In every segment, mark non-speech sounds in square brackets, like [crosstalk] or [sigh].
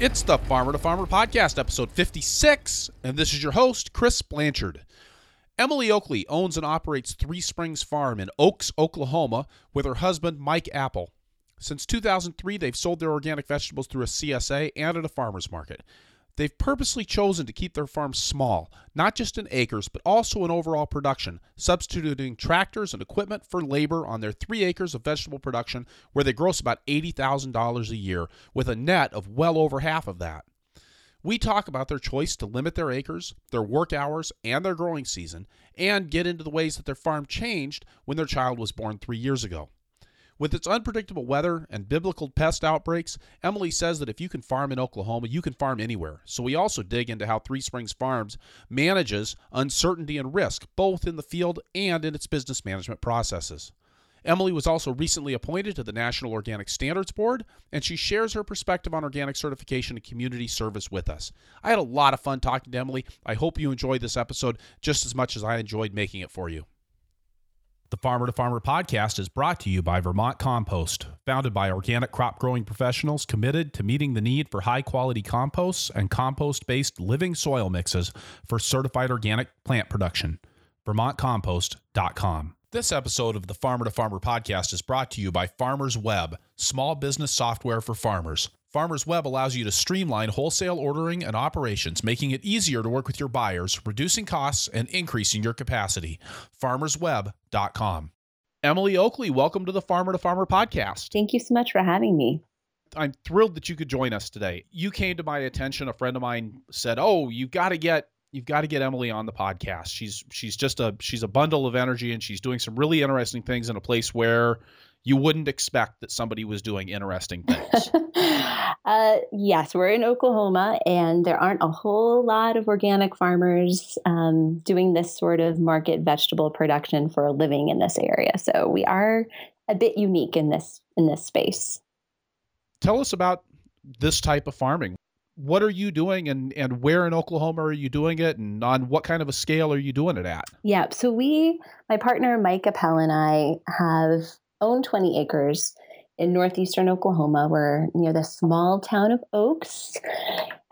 It's the Farmer to Farmer podcast, episode 56, and this is your host, Chris Blanchard. Emily Oakley owns and operates Three Springs Farm in Oaks, Oklahoma, with her husband, Mike Appel. Since 2003, they've sold their organic vegetables through a CSA and at a farmer's market. They've purposely chosen to keep their farms small, not just in acres, but also in overall production, substituting tractors and equipment for labor on their three acres of vegetable production, where they gross about $80,000 a year, with a net of well over half of that. We talk about their choice to limit their acres, their work hours, and their growing season, and get into the ways that their farm changed when their child was born three years ago. With its unpredictable weather and biblical pest outbreaks, Emily says that if you can farm in Oklahoma, you can farm anywhere. So we also dig into how Three Springs Farms manages uncertainty and risk, both in the field and in its business management processes. Emily was also recently appointed to the National Organic Standards Board, and she shares her perspective on organic certification and community service with us. I had a lot of fun talking to Emily. I hope you enjoyed this episode just as much as I enjoyed making it for you. The Farmer to Farmer podcast is brought to you by Vermont Compost, founded by organic crop growing professionals committed to meeting the need for high quality composts and compost based living soil mixes for certified organic plant production. VermontCompost.com. This episode of the Farmer to Farmer podcast is brought to you by Farmers Web, small business software for farmers. Farmers Web allows you to streamline wholesale ordering and operations, making it easier to work with your buyers, reducing costs, and increasing your capacity. FarmersWeb.com. Emily Oakley, welcome to the Farmer to Farmer podcast. Thank you so much for having me. I'm thrilled that you could join us today. You came to my attention. A friend of mine said, "Oh, you've got to get you've got to get Emily on the podcast. She's she's just a she's a bundle of energy and she's doing some really interesting things in a place where you wouldn't expect that somebody was doing interesting [laughs] things. uh, yes, we're in Oklahoma, and there aren't a whole lot of organic farmers um, doing this sort of market vegetable production for a living in this area. So we are a bit unique in this in this space. Tell us about this type of farming. What are you doing, and and where in Oklahoma are you doing it, and on what kind of a scale are you doing it at? Yeah, so we, my partner Mike Appel and I, have own 20 acres in northeastern Oklahoma. We're near the small town of Oaks.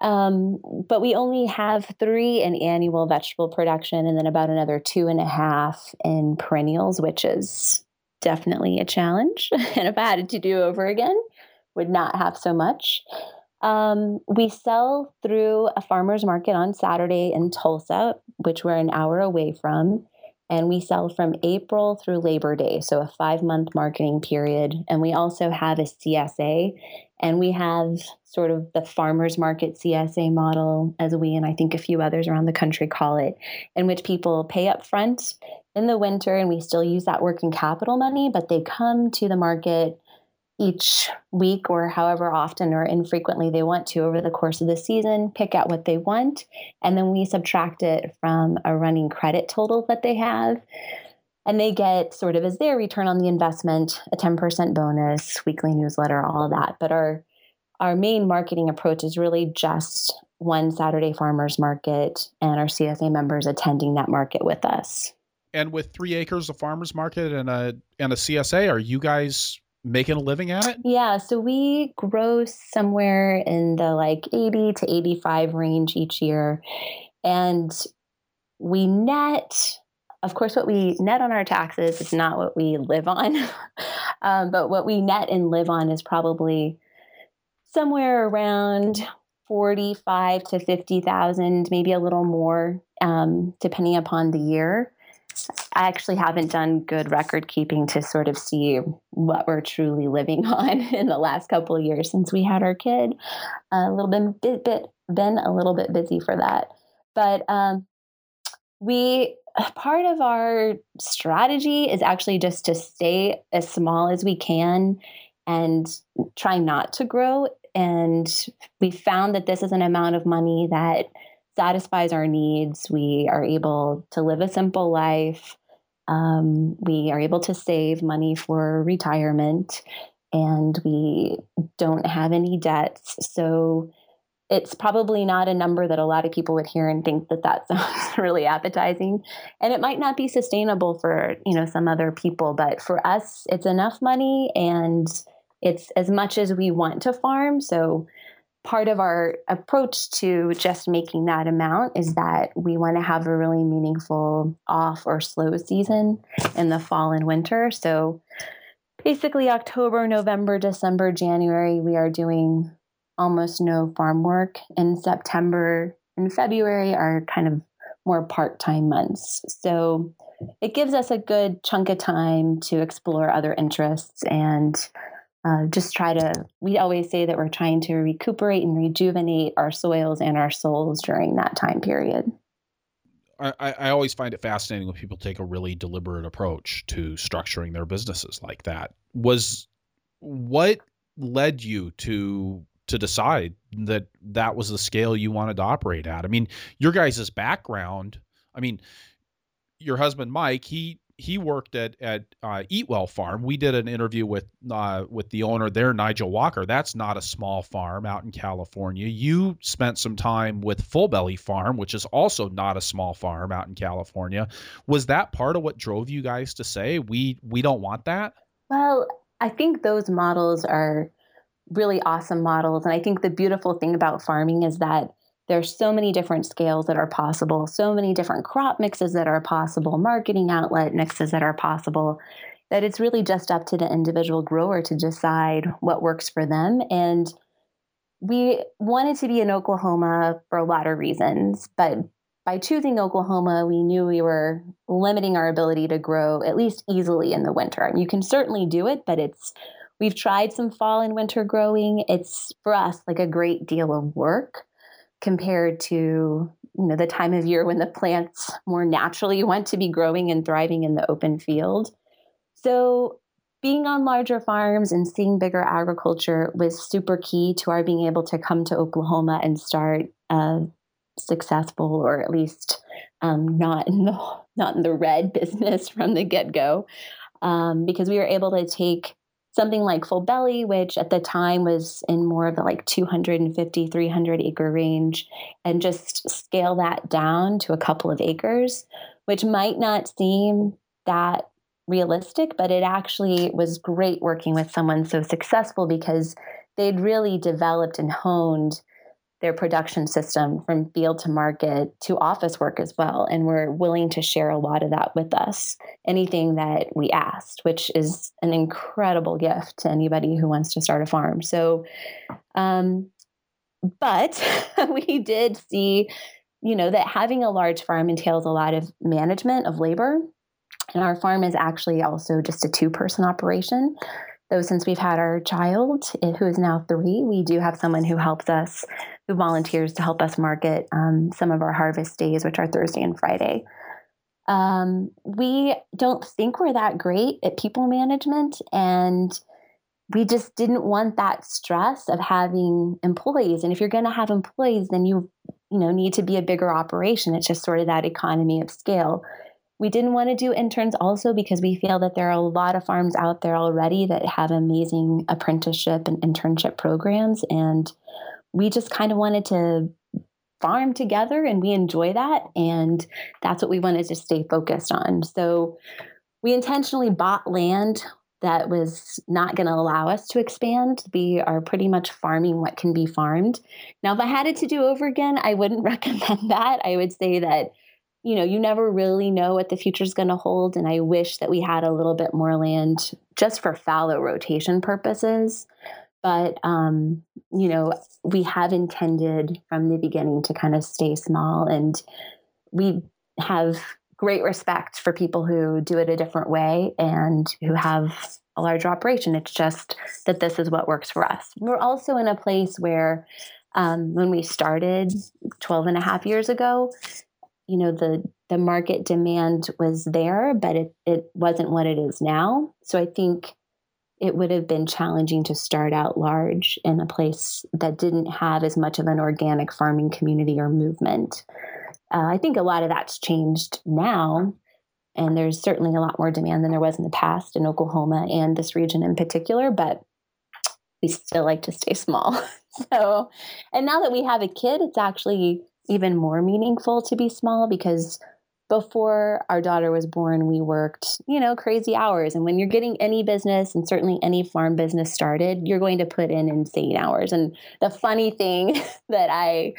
Um, but we only have three in annual vegetable production and then about another two and a half in perennials, which is definitely a challenge. [laughs] and if I had to do over again, would not have so much. Um, we sell through a farmer's market on Saturday in Tulsa, which we're an hour away from and we sell from April through Labor Day, so a five month marketing period. And we also have a CSA, and we have sort of the farmers market CSA model, as we and I think a few others around the country call it, in which people pay up front in the winter, and we still use that working capital money, but they come to the market each week or however often or infrequently they want to over the course of the season, pick out what they want, and then we subtract it from a running credit total that they have. And they get sort of as their return on the investment, a 10% bonus, weekly newsletter, all of that. But our our main marketing approach is really just one Saturday farmers market and our CSA members attending that market with us. And with three acres of farmers market and a and a CSA, are you guys making a living at it? Yeah, so we grow somewhere in the like 80 to 85 range each year. And we net, of course, what we net on our taxes is not what we live on. [laughs] um, but what we net and live on is probably somewhere around 45 to 50,000, maybe a little more, um, depending upon the year. I actually haven't done good record keeping to sort of see what we're truly living [laughs] on in the last couple of years since we had our kid. A little bit, bit, bit been a little bit busy for that, but um, we part of our strategy is actually just to stay as small as we can and try not to grow. And we found that this is an amount of money that satisfies our needs. We are able to live a simple life. Um, we are able to save money for retirement and we don't have any debts. So it's probably not a number that a lot of people would hear and think that that [laughs] sounds really appetizing and it might not be sustainable for you know some other people but for us it's enough money and it's as much as we want to farm so part of our approach to just making that amount is that we want to have a really meaningful off or slow season in the fall and winter. So basically, October, November, December, January, we are doing almost no farm work. In September and February are kind of more part time months. So it gives us a good chunk of time to explore other interests and uh, just try to, we always say that we're trying to recuperate and rejuvenate our soils and our souls during that time period. I, I always find it fascinating when people take a really deliberate approach to structuring their businesses like that. Was what led you to to decide that that was the scale you wanted to operate at? I mean, your guys' background, I mean, your husband Mike, he he worked at at uh, Eatwell Farm. We did an interview with uh, with the owner there, Nigel Walker. That's not a small farm out in California. You spent some time with Full Belly Farm, which is also not a small farm out in California. Was that part of what drove you guys to say we we don't want that? Well, I think those models are really awesome models, and I think the beautiful thing about farming is that there's so many different scales that are possible, so many different crop mixes that are possible, marketing outlet mixes that are possible, that it's really just up to the individual grower to decide what works for them. And we wanted to be in Oklahoma for a lot of reasons, but by choosing Oklahoma, we knew we were limiting our ability to grow at least easily in the winter. You can certainly do it, but it's we've tried some fall and winter growing. It's for us like a great deal of work compared to you know the time of year when the plants more naturally want to be growing and thriving in the open field. So being on larger farms and seeing bigger agriculture was super key to our being able to come to Oklahoma and start a successful or at least um, not in the not in the red [laughs] business from the get go, um, because we were able to take something like full belly which at the time was in more of the like 250 300 acre range and just scale that down to a couple of acres which might not seem that realistic but it actually was great working with someone so successful because they'd really developed and honed their production system from field to market to office work as well. And we're willing to share a lot of that with us, anything that we asked, which is an incredible gift to anybody who wants to start a farm. So, um, but [laughs] we did see, you know, that having a large farm entails a lot of management of labor. And our farm is actually also just a two person operation. Though, since we've had our child, eh, who is now three, we do have someone who helps us who volunteers to help us market um, some of our harvest days, which are Thursday and Friday. Um, we don't think we're that great at people management, and we just didn't want that stress of having employees. And if you're going to have employees, then you you know need to be a bigger operation. It's just sort of that economy of scale. We didn't want to do interns also because we feel that there are a lot of farms out there already that have amazing apprenticeship and internship programs and we just kind of wanted to farm together and we enjoy that. And that's what we wanted to stay focused on. So we intentionally bought land that was not going to allow us to expand. We are pretty much farming what can be farmed. Now, if I had it to do over again, I wouldn't [laughs] recommend that. I would say that, you know, you never really know what the future is going to hold. And I wish that we had a little bit more land just for fallow rotation purposes. But, um, you know, we have intended from the beginning to kind of stay small. And we have great respect for people who do it a different way and who have a larger operation. It's just that this is what works for us. We're also in a place where um, when we started 12 and a half years ago, you know, the the market demand was there, but it, it wasn't what it is now. So I think it would have been challenging to start out large in a place that didn't have as much of an organic farming community or movement. Uh, I think a lot of that's changed now, and there's certainly a lot more demand than there was in the past in Oklahoma and this region in particular, but we still like to stay small. [laughs] so, and now that we have a kid, it's actually even more meaningful to be small because before our daughter was born, we worked, you know, crazy hours. And when you're getting any business and certainly any farm business started, you're going to put in insane hours. And the funny thing [laughs] that I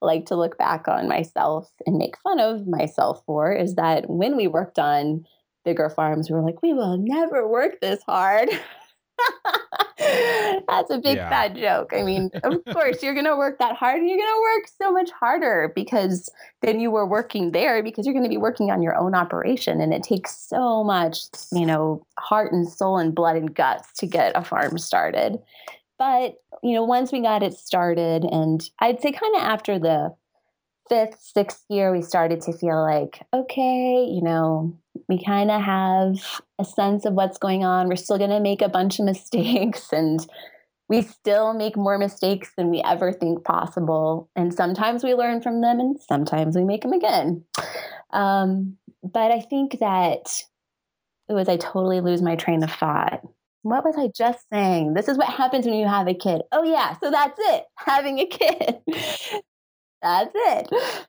like to look back on myself and make fun of myself for is that when we worked on bigger farms, we were like, we will never work this hard. [laughs] [laughs] That's a big yeah. fat joke. I mean, of [laughs] course, you're going to work that hard and you're going to work so much harder because then you were working there because you're going to be working on your own operation. And it takes so much, you know, heart and soul and blood and guts to get a farm started. But, you know, once we got it started, and I'd say kind of after the fifth, sixth year, we started to feel like, okay, you know, we kind of have a sense of what's going on. We're still going to make a bunch of [laughs] mistakes and we still make more mistakes than we ever think possible. And sometimes we learn from them and sometimes we make them again. Um, but I think that it was, I totally lose my train of thought. What was I just saying? This is what happens when you have a kid. Oh, yeah. So that's it, having a kid. [laughs] That's it.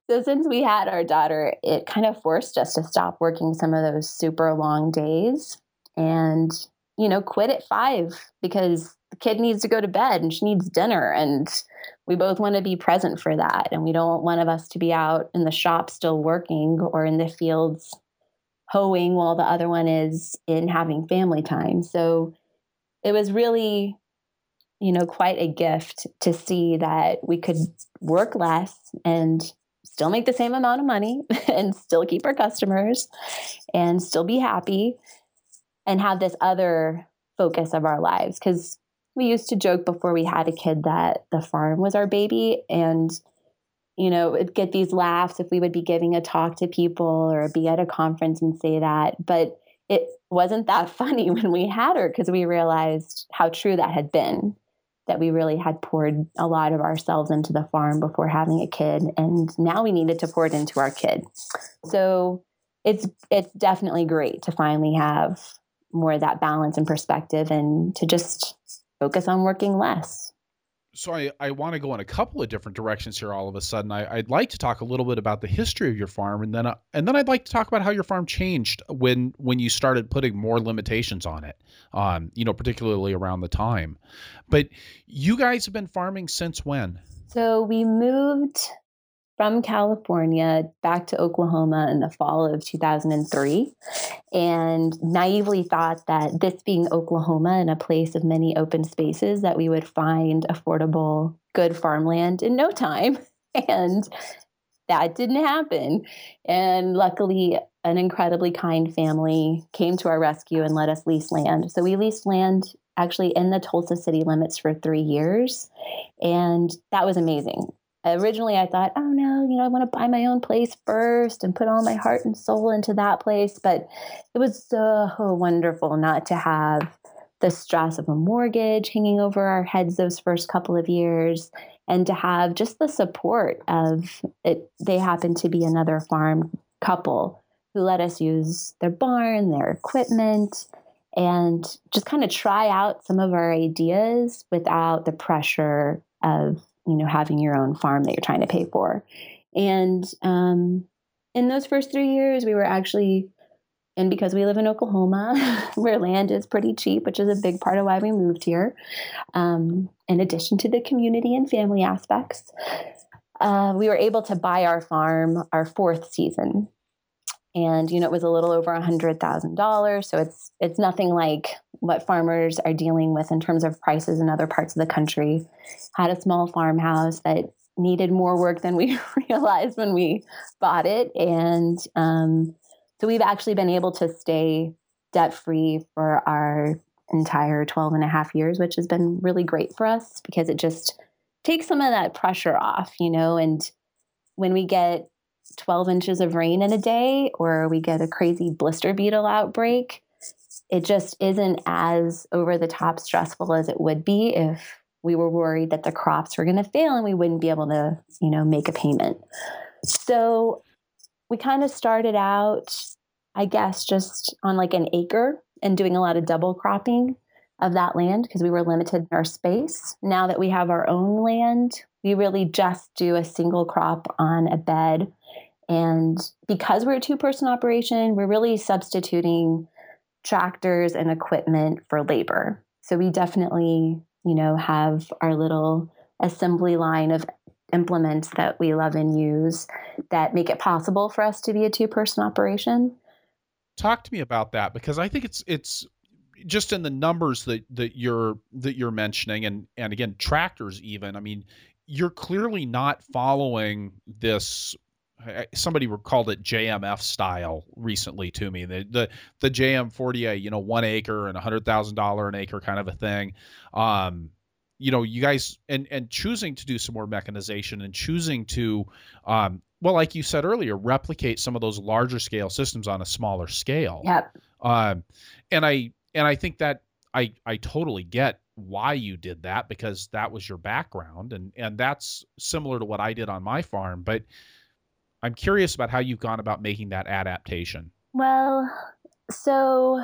So, since we had our daughter, it kind of forced us to stop working some of those super long days and, you know, quit at five because the kid needs to go to bed and she needs dinner. And we both want to be present for that. And we don't want one of us to be out in the shop still working or in the fields hoeing while the other one is in having family time. So, it was really you know, quite a gift to see that we could work less and still make the same amount of money [laughs] and still keep our customers and still be happy and have this other focus of our lives. Because we used to joke before we had a kid that the farm was our baby. And, you know, it'd get these laughs if we would be giving a talk to people or be at a conference and say that. But it wasn't that [laughs] funny when we had her because we realized how true that had been that we really had poured a lot of ourselves into the farm before having a kid and now we needed to pour it into our kid. So it's it's definitely great to finally have more of that balance and perspective and to just focus on working less so I, I want to go in a couple of different directions here all of a sudden. I, would like to talk a little bit about the history of your farm and then uh, and then I'd like to talk about how your farm changed when when you started putting more limitations on it. Um, you know, particularly around the time. But you guys have been farming since when? So we moved from California back to Oklahoma in the fall of 2003 and naively thought that this being Oklahoma and a place of many open spaces that we would find affordable good farmland in no time. [laughs] And that didn't happen. And luckily an incredibly kind family came to our rescue and let us lease land. So we leased land actually in the Tulsa city limits for 3 years. And that was amazing originally I thought, oh no, you know, I want to buy my own place first and put all my heart and soul into that place. But it was so wonderful not to have the stress of a mortgage hanging over our heads those first couple of years and to have just the support of it. They happened to be another farm couple who let us use their barn, their equipment, and just kind of try out some of our ideas without the pressure of you know having your own farm that you're trying to pay for. And um, in those first three years we were actually and because we live in oklahoma [laughs] where land is pretty cheap which is a big part of why we moved here um, in addition to the community and family aspects uh, we were able to buy our farm our fourth season and you know it was a little over a hundred thousand dollars. So it's it's nothing like what farmers are dealing with in terms of prices in other parts of the country. Had a small farmhouse that needed more work than we [laughs] realized when we bought it. And um, so we've actually been able to stay debt free for our entire 12 and a half years which has been really great for us because it just takes some of that pressure off you know? And when we get 12 inches of rain in a day or we get a crazy blister beetle outbreak, it just isn't as over the top stressful as it would be if we were worried that the crops were going to fail and we wouldn't be able to, you know, make a payment. So we kind of started out, I guess, just on like an acre and doing a lot of double cropping of that land because we were limited in our space. Now that we have our own land, we really just do a single crop on a bed And because we're a two person operation, we're really substituting tractors and equipment for labor. So we definitely, you know, have our little assembly line of implements that we love and use that make it possible for us to be a two person operation. Talk to me about that because I think it's it's just in the numbers that that you're that you're mentioning and and again tractors even I mean you're clearly not following this somebody called it JMF style recently to me. The the the JM Fortier, you know, one acre and a hundred thousand dollar an acre kind of a thing. Um, you know, you guys and and choosing to do some more mechanization and choosing to, um, well, like you said earlier, replicate some of those larger scale systems on a smaller scale. Yep. Um, and I and I think that I I totally get why you did that because that was your background and and that's similar to what I did on my farm, but I'm curious about how you've gone about making that adaptation. Well, so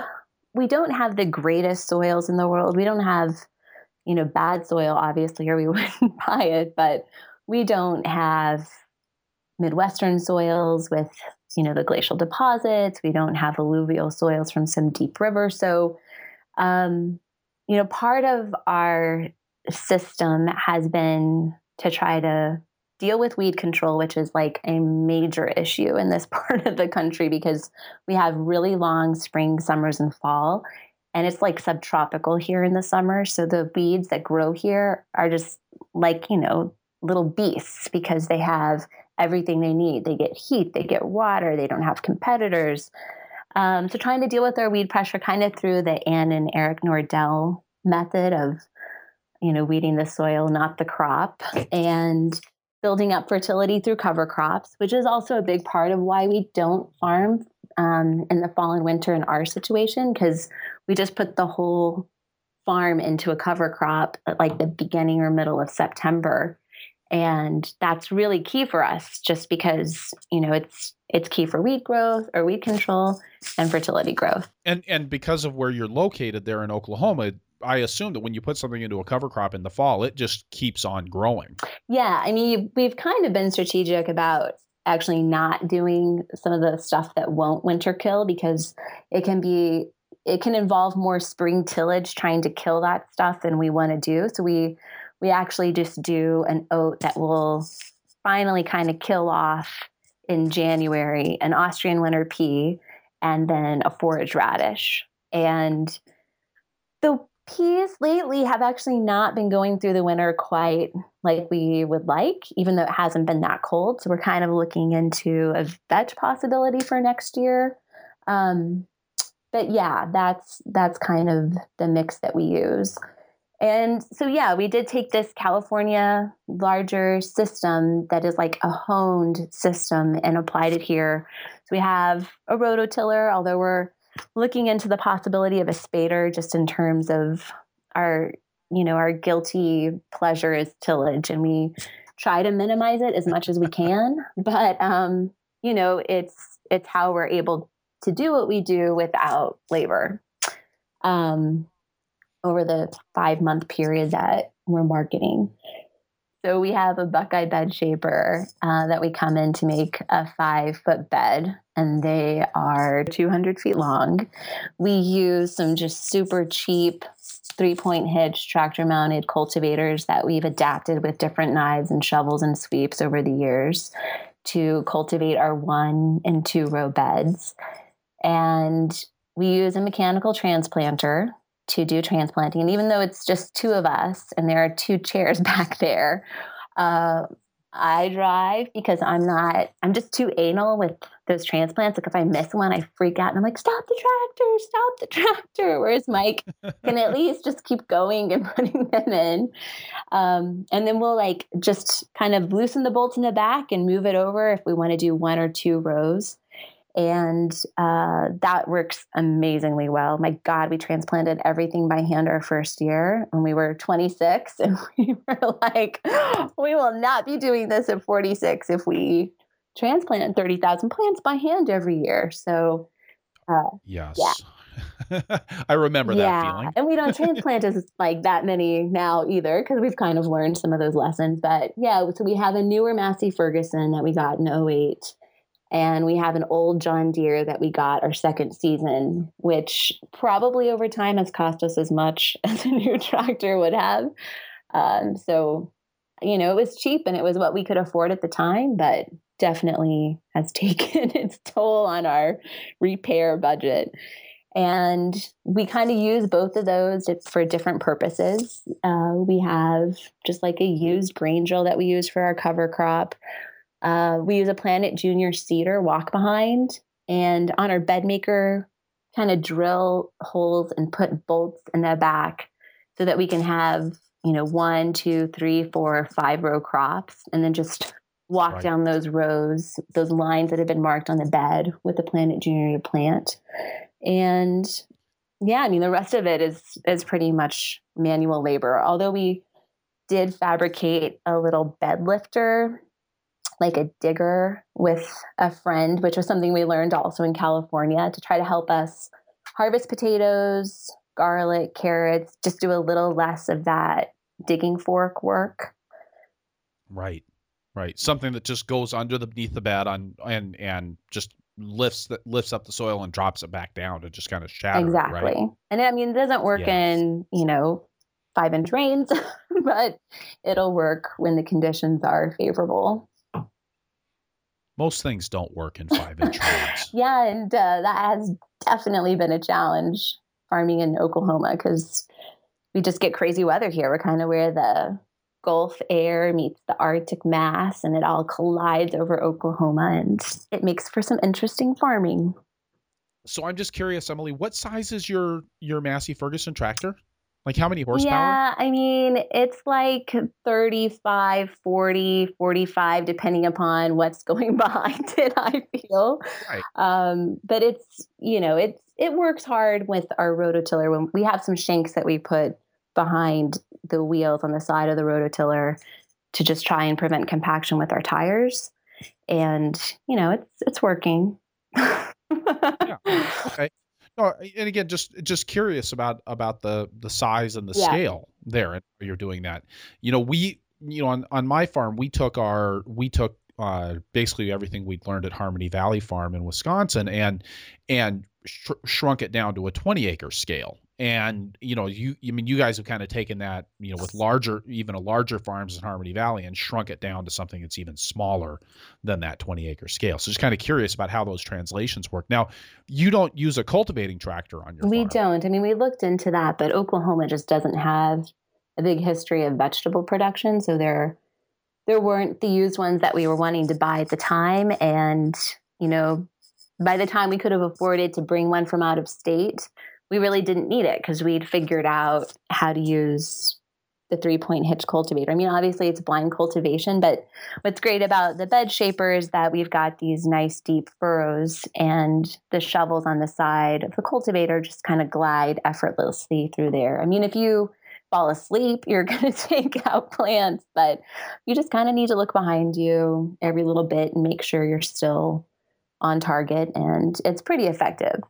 we don't have the greatest soils in the world. We don't have, you know, bad soil, obviously, or we [laughs] wouldn't buy it, but we don't have Midwestern soils with, you know, the glacial deposits. We don't have alluvial soils from some deep river. So, um, you know, part of our system has been to try to deal with weed control, which is like a major issue in this [laughs] part of the country because we have really long spring, summers, and fall. And it's like subtropical here in the summer. So the weeds that grow here are just like, you know, little beasts because they have everything they need. They get heat, they get water, they don't have competitors. Um, so trying to deal with our weed pressure kind of through the Ann and Eric Nordell method of, you know, weeding the soil, not the crop. And building up fertility through cover crops, which is also a big part of why we don't farm um, in the fall and winter in our situation, because we just put the whole farm into a cover crop at like the beginning or middle of September. And that's really key for us just because, you know, it's it's key for weed growth or weed control and fertility growth. And and because of where you're located there in Oklahoma, I assume that when you put something into a cover crop in the fall, it just keeps on growing. Yeah, I mean, we've kind of been strategic about actually not doing some of the stuff that won't winter kill because it can be it can involve more spring tillage trying to kill that stuff than we want to do. So we we actually just do an oat that will finally kind of kill off in January an Austrian winter pea and then a forage radish. And the peas lately have actually not been going through the winter quite like we would like, even though it hasn't been that cold. So we're kind of looking into a vetch possibility for next year. Um, but yeah, that's that's kind of the mix that we use. And so yeah, we did take this California larger system that is like a honed system and applied it here. So we have a rototiller, although we're looking into the possibility of a spader just in terms of our you know our guilty pleasure is tillage and we try to minimize it as much as we can. [laughs] But um you know it's it's how we're able to do what we do without labor. Um over the 5 month period that we're marketing so we have a Buckeye bed shaper uh, that we come in to make a five foot bed, and they are 200 feet long. We use some just super cheap three point hitch tractor mounted cultivators that we've adapted with different knives and shovels and sweeps over the years to cultivate our one and two row beds. And we use a mechanical transplanter to do transplanting. And even though it's just two of us and there are two chairs [laughs] back there, uh, I drive because I'm not, I'm just too anal with those transplants. Like if I miss one, I freak out and I'm like, stop the tractor, stop the [laughs] tractor. Whereas Mike [laughs] can at least just keep going and putting them in. Um, and then we'll like just kind of loosen the bolts in the back and move it over if we want to do one or two rows and uh, that works amazingly well. My God, we transplanted everything by hand our first year when we were 26, [laughs] and we were like, [gasps] we will not be doing this at 46 if we transplant 30,000 plants by hand every year. So, uh, yes. Yeah. [laughs] I remember yeah. that feeling. and we don't [laughs] transplant as like that many now either because we've kind of learned some of those lessons. But yeah, so we have a newer Massey Ferguson that we got in 08 And we have an old John Deere that we got our second season, which probably over time has cost us as much [laughs] as a new tractor would have. Um, so, you know, it was cheap and it was what we could afford at the time, but definitely has [laughs] taken its toll on our repair budget. And we kind of use both of those for different purposes. Uh, we have just like a used grain drill that we use for our cover crop. Uh, we use a Planet Junior Seeder walk behind, and on our bed maker, kind of drill holes and put bolts in the back so that we can have you know one, two, three, four, five row crops, and then just walk right. down those rows, those lines that have been marked on the bed with the Planet Junior plant. And yeah, I mean the rest of it is is pretty much manual labor. Although we did fabricate a little bed lifter, like a digger with a friend, which was something we learned also in California to try to help us harvest potatoes, garlic, carrots, just do a little less of that digging fork work. Right. Right. Something that just goes under the beneath the bed on and and just lifts that lifts up the soil and drops it back down to just kind of shatter. Exactly. It, right? And I mean, it doesn't work yes. in you know five inch rains, [laughs] but it'll work when the conditions are favorable. Most things don't work in five inch rains. [laughs] yeah, and uh, that has definitely been a challenge farming in Oklahoma because we just get crazy weather here. We're kind of where the Gulf air meets the Arctic mass, and it all collides over Oklahoma, and it makes for some interesting farming. So I'm just curious, Emily, what size is your your Massey Ferguson tractor? Like how many horsepower? Yeah, I mean, it's like 35, 40, 45, depending upon what's [laughs] going behind it, I feel. Right. Um, but it's, you know, it's it works hard with our rototiller when we have some shanks that we put behind the wheels on the side of the rototiller to just try and prevent compaction with our tires. And, you know, it's it's working. [laughs] yeah. Okay. No, and again, just just curious about about the the size and the yeah. scale there, and you're doing that. You know, we you know on on my farm we took our we took uh, basically everything we'd learned at Harmony Valley Farm in Wisconsin and and sh- shrunk it down to a 20 acre scale and you know you i mean you guys have kind of taken that you know with larger even a larger farms in harmony valley and shrunk it down to something that's even smaller than that 20 acre scale. So just kind of curious about how those translations work. Now you don't use a cultivating tractor on your we farm. don't. I mean we looked into that but oklahoma just doesn't have a big history of vegetable production. So there there weren't the used ones that we were wanting to buy at the time. And you know by the time we could have afforded to bring one from out of state we really didn't need it because we'd figured out how to use the three point hitch cultivator. I mean, obviously it's blind cultivation, but what's great about the bed shaper is that we've got these nice deep furrows and the shovels on the side of the cultivator just kind of glide effortlessly through there. I mean, if you fall asleep, you're [laughs] going to take out plants, but you just kind of need to look behind you every little bit and make sure you're still on target. And it's pretty effective.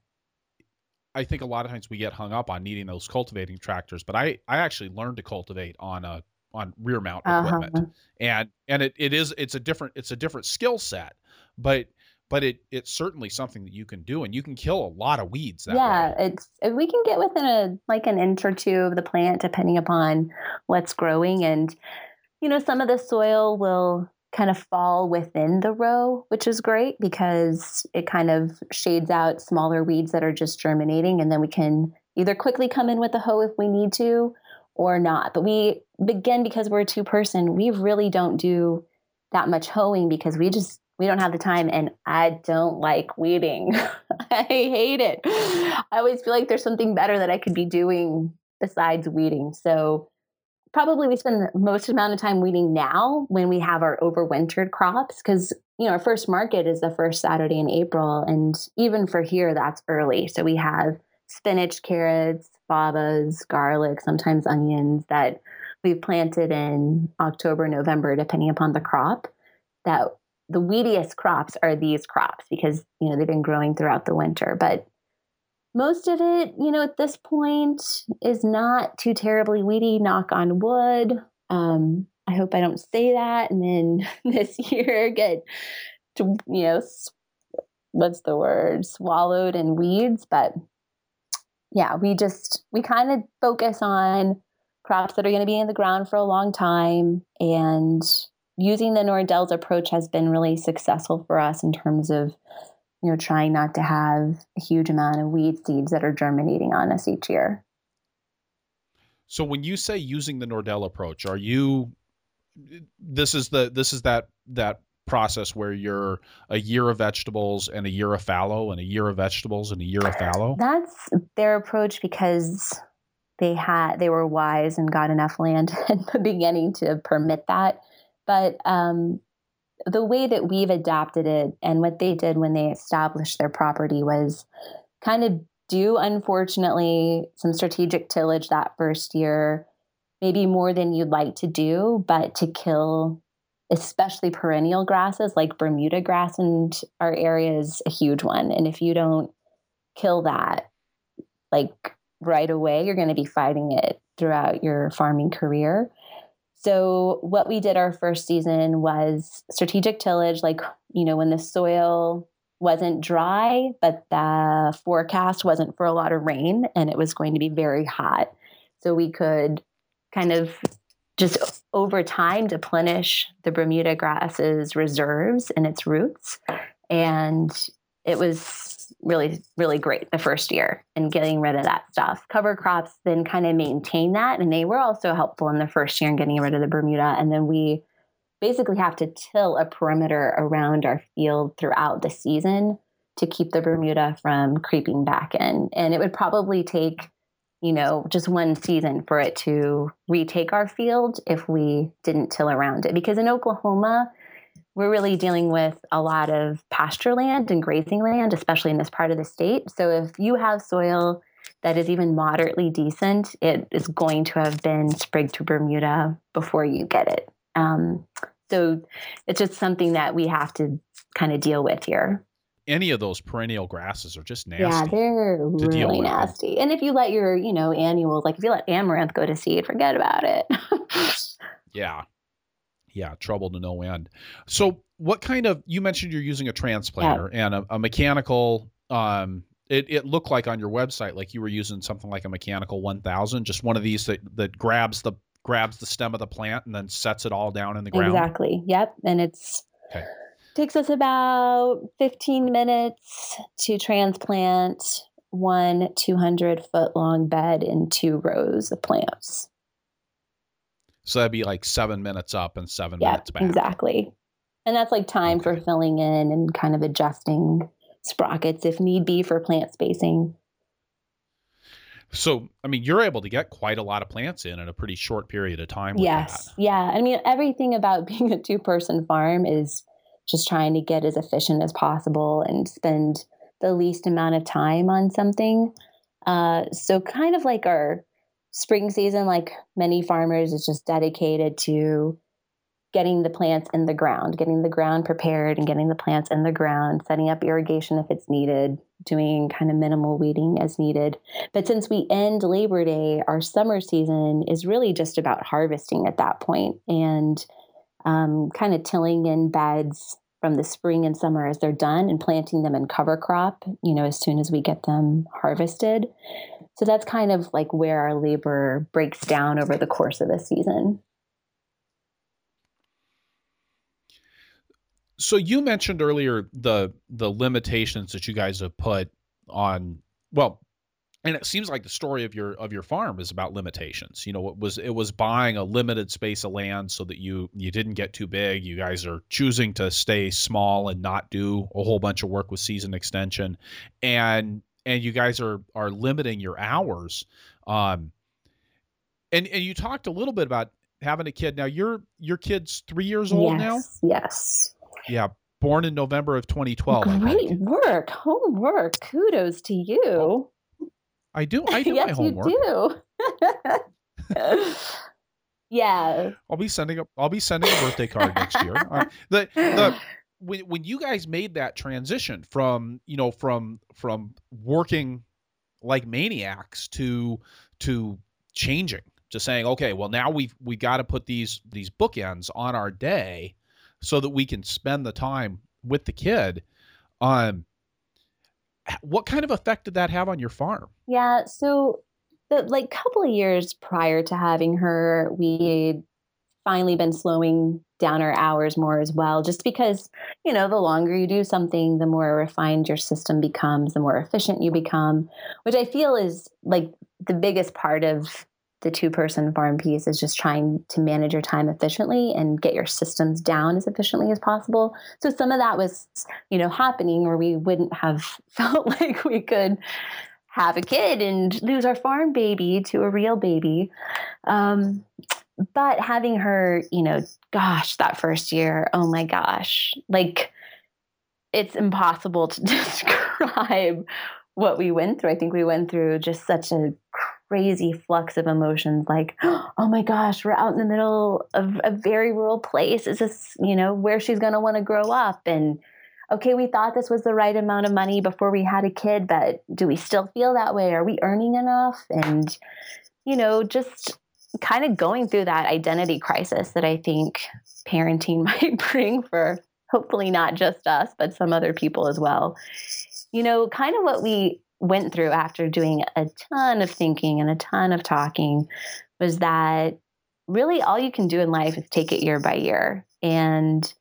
I think a lot of times we get hung up on needing those cultivating tractors, but I I actually learned to cultivate on a on rear mount uh-huh. equipment, and and it, it is it's a different it's a different skill set, but but it it's certainly something that you can do, and you can kill a lot of weeds. yeah, way. it's we can get within a like an inch or two of the plant, depending upon what's growing, and you know some of the soil will kind of fall within the row, which is great because it kind of shades out smaller weeds that are just germinating. And then we can either quickly come in with a hoe if we need to or not. But we begin because we're a two person, we really don't do that much hoeing because we just we don't have the time and I don't like weeding. [laughs] I hate it. I always feel like there's something better that I could be doing besides weeding. So probably we spend the most amount of time weeding now when we have our overwintered crops because you know our first market is the first saturday in april and even for here that's early. So we have spinach carrots favas garlic sometimes onions that we've planted in october november depending upon the crop that the weediest crops are these crops because you know they've been growing throughout the winter. But most of it, you know, at this point is not too terribly weedy, knock on wood. Um, I hope I don't say that and then [laughs] this year get to, you know, what's the word swallowed in weeds but yeah we just we kind of focus on crops that are going to be in the ground for a long time and using the Nordell's approach has been really successful for us in terms of you know trying not to have a huge amount of weed seeds that are germinating on us each year. So when you say using the Nordell approach are you this is the this is that that process where you're a year of vegetables and a year of fallow and a year of vegetables and a year of fallow? That's their approach because they had they were wise and got enough land [laughs] at the beginning to permit that. But um, the way that we've adapted it and what they did when they established their property was kind of do unfortunately some strategic tillage that first year maybe more than you'd like to do but to kill especially perennial grasses like Bermuda grass in our area is a huge one. And if you don't kill that, like right away, you're going to be fighting it throughout your farming career. So, what we did our first season was strategic tillage, like, you know, when the soil wasn't dry, but the forecast wasn't for a lot of rain and it was going to be very hot. So, we could kind of just over time deplenish the Bermuda grass's reserves and its roots. And it was really, really great the first year and getting rid of that stuff. Cover crops then kind of maintain that. And they were also helpful in the first year in getting rid of the Bermuda. And then we basically have to till a perimeter around our field throughout the season to keep the Bermuda from creeping back in. And it would probably take you know, just one season for it to retake our field if we didn't till around it. Because in Oklahoma, we're really dealing with a lot of pasture land and grazing land, especially in this part of the state. So if you have soil that is even moderately decent, it is going to have been sprigged to Bermuda before you get it. Um, so it's just something that we have to kind of deal with here any of those perennial grasses are just nasty. Yeah, they're really nasty. And if you let your, you know, annuals, like if you let amaranth go to seed, forget about it. [laughs] yeah. Yeah, trouble to no end. So, what kind of you mentioned you're using a transplanter yeah. and a, a mechanical um it, it looked like on your website like you were using something like a mechanical 1000 just one of these that that grabs the grabs the stem of the plant and then sets it all down in the ground exactly yep and it's okay takes us about 15 minutes to transplant one 200 foot long bed in two rows of plants. So that'd be like seven minutes up and seven yep, minutes back. Exactly. And that's like time okay. for filling in and kind of adjusting sprockets if need be for plant spacing. So, I mean, you're able to get quite a lot of plants in in a pretty short period of time. yes. That. Yeah. I mean, everything about [laughs] being a two person farm is just trying to get as efficient as possible and spend the least amount of time on something. Uh, so, kind of like our spring season, like many farmers, is just dedicated to getting the plants in the ground, getting the ground prepared and getting the plants in the ground, setting up irrigation if it's needed, doing kind of minimal weeding as needed. But since we end Labor Day, our summer season is really just about harvesting at that point and um, kind of tilling in beds from the spring and summer as they're done and planting them in cover crop, you know, as soon as we get them harvested. So that's kind of like where our labor breaks down over the course of the season. So you mentioned earlier the the limitations that you guys have put on well and it seems like the story of your of your farm is about limitations. You know it was it was buying a limited space of land so that you you didn't get too big. You guys are choosing to stay small and not do a whole bunch of work with season extension. And and you guys are are limiting your hours um and and you talked a little bit about having a kid now your your kid's three years old yes, now yes yeah born in november of 2012 great work homework kudos to you I do. I do yes, my homework. You do. [laughs] yeah. I'll be sending a. I'll be sending a birthday card next year. Uh, the the [laughs] when when you guys made that transition from you know from from working like maniacs to to changing to saying okay well now we've we got to put these these bookends on our day so that we can spend the time with the kid um what kind of effect did that have on your farm? Yeah, so the like couple of years prior to having her, we'd finally been slowing down our hours more as well, just because, you know, the longer you do something, the more refined your system becomes, the more efficient you become, which I feel is like the biggest part of the two person farm piece is just trying to manage your time efficiently and get your systems down as efficiently as possible. So some of that was, you know, happening or we wouldn't have [laughs] felt like we could have a kid and lose our farm baby to a real baby. Um, but having her, you know, gosh, that first year, oh my gosh, like it's impossible to [laughs] describe what we went through. I think we went through just such a crazy flux of emotions like, [gasps] oh my gosh, we're out in the middle of a very rural place. Is this, you know, where she's going to want to grow up? And okay, we thought this was the right amount of money before we had a kid, but do we still feel that way? Are we earning enough? And, you know, just kind of going through that identity crisis that I think parenting [laughs] might bring for hopefully not just us, but some other people as well. You know, kind of what we went through after doing a ton of thinking and a ton of talking was that really all you can do in life is take it year by year. And,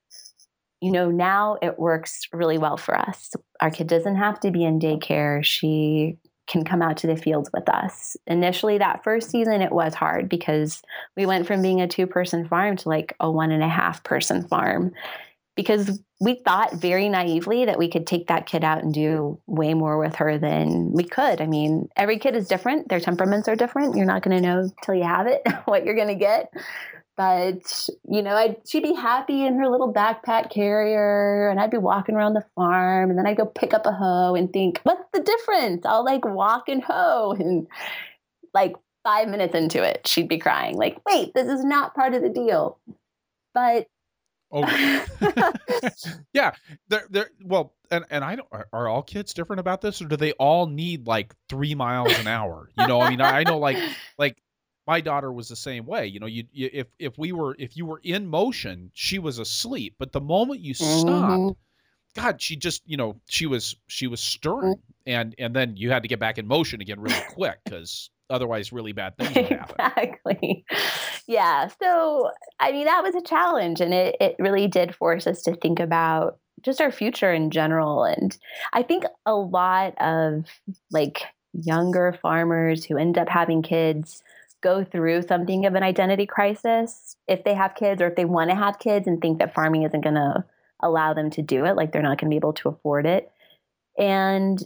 you know, now it works really well for us. Our kid doesn't have to be in daycare. She can come out to the fields with us. Initially, that first season, it was hard because we went from being a two person farm to like a one and a half person farm because we thought very naively that we could take that kid out and do way more with her than we could. I mean, every kid is different, their temperaments are different. You're not going to know till you have it [laughs] what you're going to get. But, you know, I'd, she'd be happy in her little backpack carrier, and I'd be walking around the farm, and then I'd go pick up a hoe and think, what's the difference? I'll like walk and hoe. [laughs] And like five minutes into it, she'd be crying, like, wait, this is not part of the deal. But Oh, [laughs] [laughs] yeah. They're they're well, and and I don't. Are, are, all kids different about this, or do they all need like three miles an hour? You know, I mean, I, I know like like my daughter was the same way. You know, you, you, if if we were if you were in motion, she was asleep, but the moment you stopped. Mm-hmm. God, she just, you know, she was she was stirring, mm-hmm. and and then you had to get back in motion again really [laughs] quick because otherwise really bad things would happen. Exactly. Yeah. So, I mean, that was a challenge and it, it really did force us to think about just our future in general. And I think a lot of like younger farmers who end up having kids go through something of an identity crisis if they have kids or if they want to have kids and think that farming isn't going to allow them to do it, like they're not going to be able to afford it. And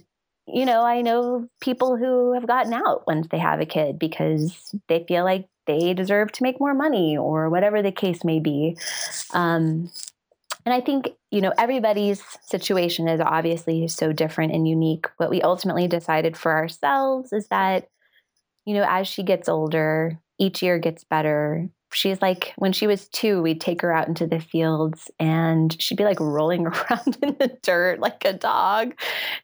you know, I know people who have gotten out once they have a kid because they feel like they deserve to make more money or whatever the case may be. Um, and I think, you know, everybody's situation is obviously so different and unique. What we ultimately decided for ourselves is that, you know, as she gets older, each year gets better. She's like when she was two we'd take her out into the fields and she'd be like rolling [laughs] around in the dirt like a dog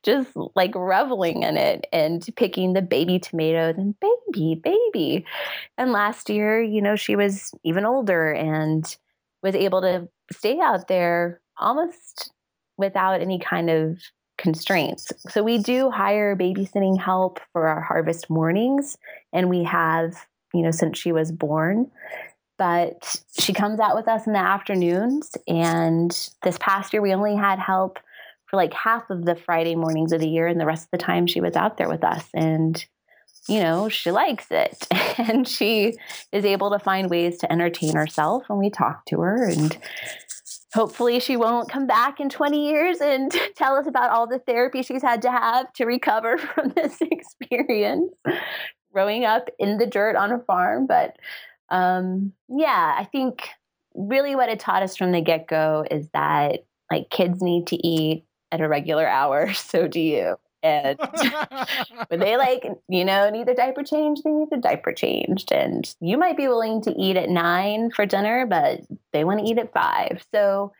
just like reveling in it and picking the baby tomatoes and baby baby. And last year you know she was even older and was able to stay out there almost without any kind of constraints. So we do hire babysitting help for our harvest mornings and we have, you know, since she was born but she comes out with us in the afternoons. And this past year, we only had help for like half of the Friday mornings of the year, and the rest of the time she was out there with us. And you know, she likes it [laughs] and she is able to find ways to entertain herself when we talk to her. And hopefully, she won't come back in 20 years and [laughs] tell us about all the therapy she's had to have to recover [laughs] from this experience growing up in the dirt on a farm. But um, yeah, I think really what it taught us from the get go is that like kids need to eat at a regular hour. [laughs] So do you. And [laughs] when they like, you know, need their diaper changed, they need their diaper changed. And you might be willing to eat at nine for dinner, but they want to eat at five. So,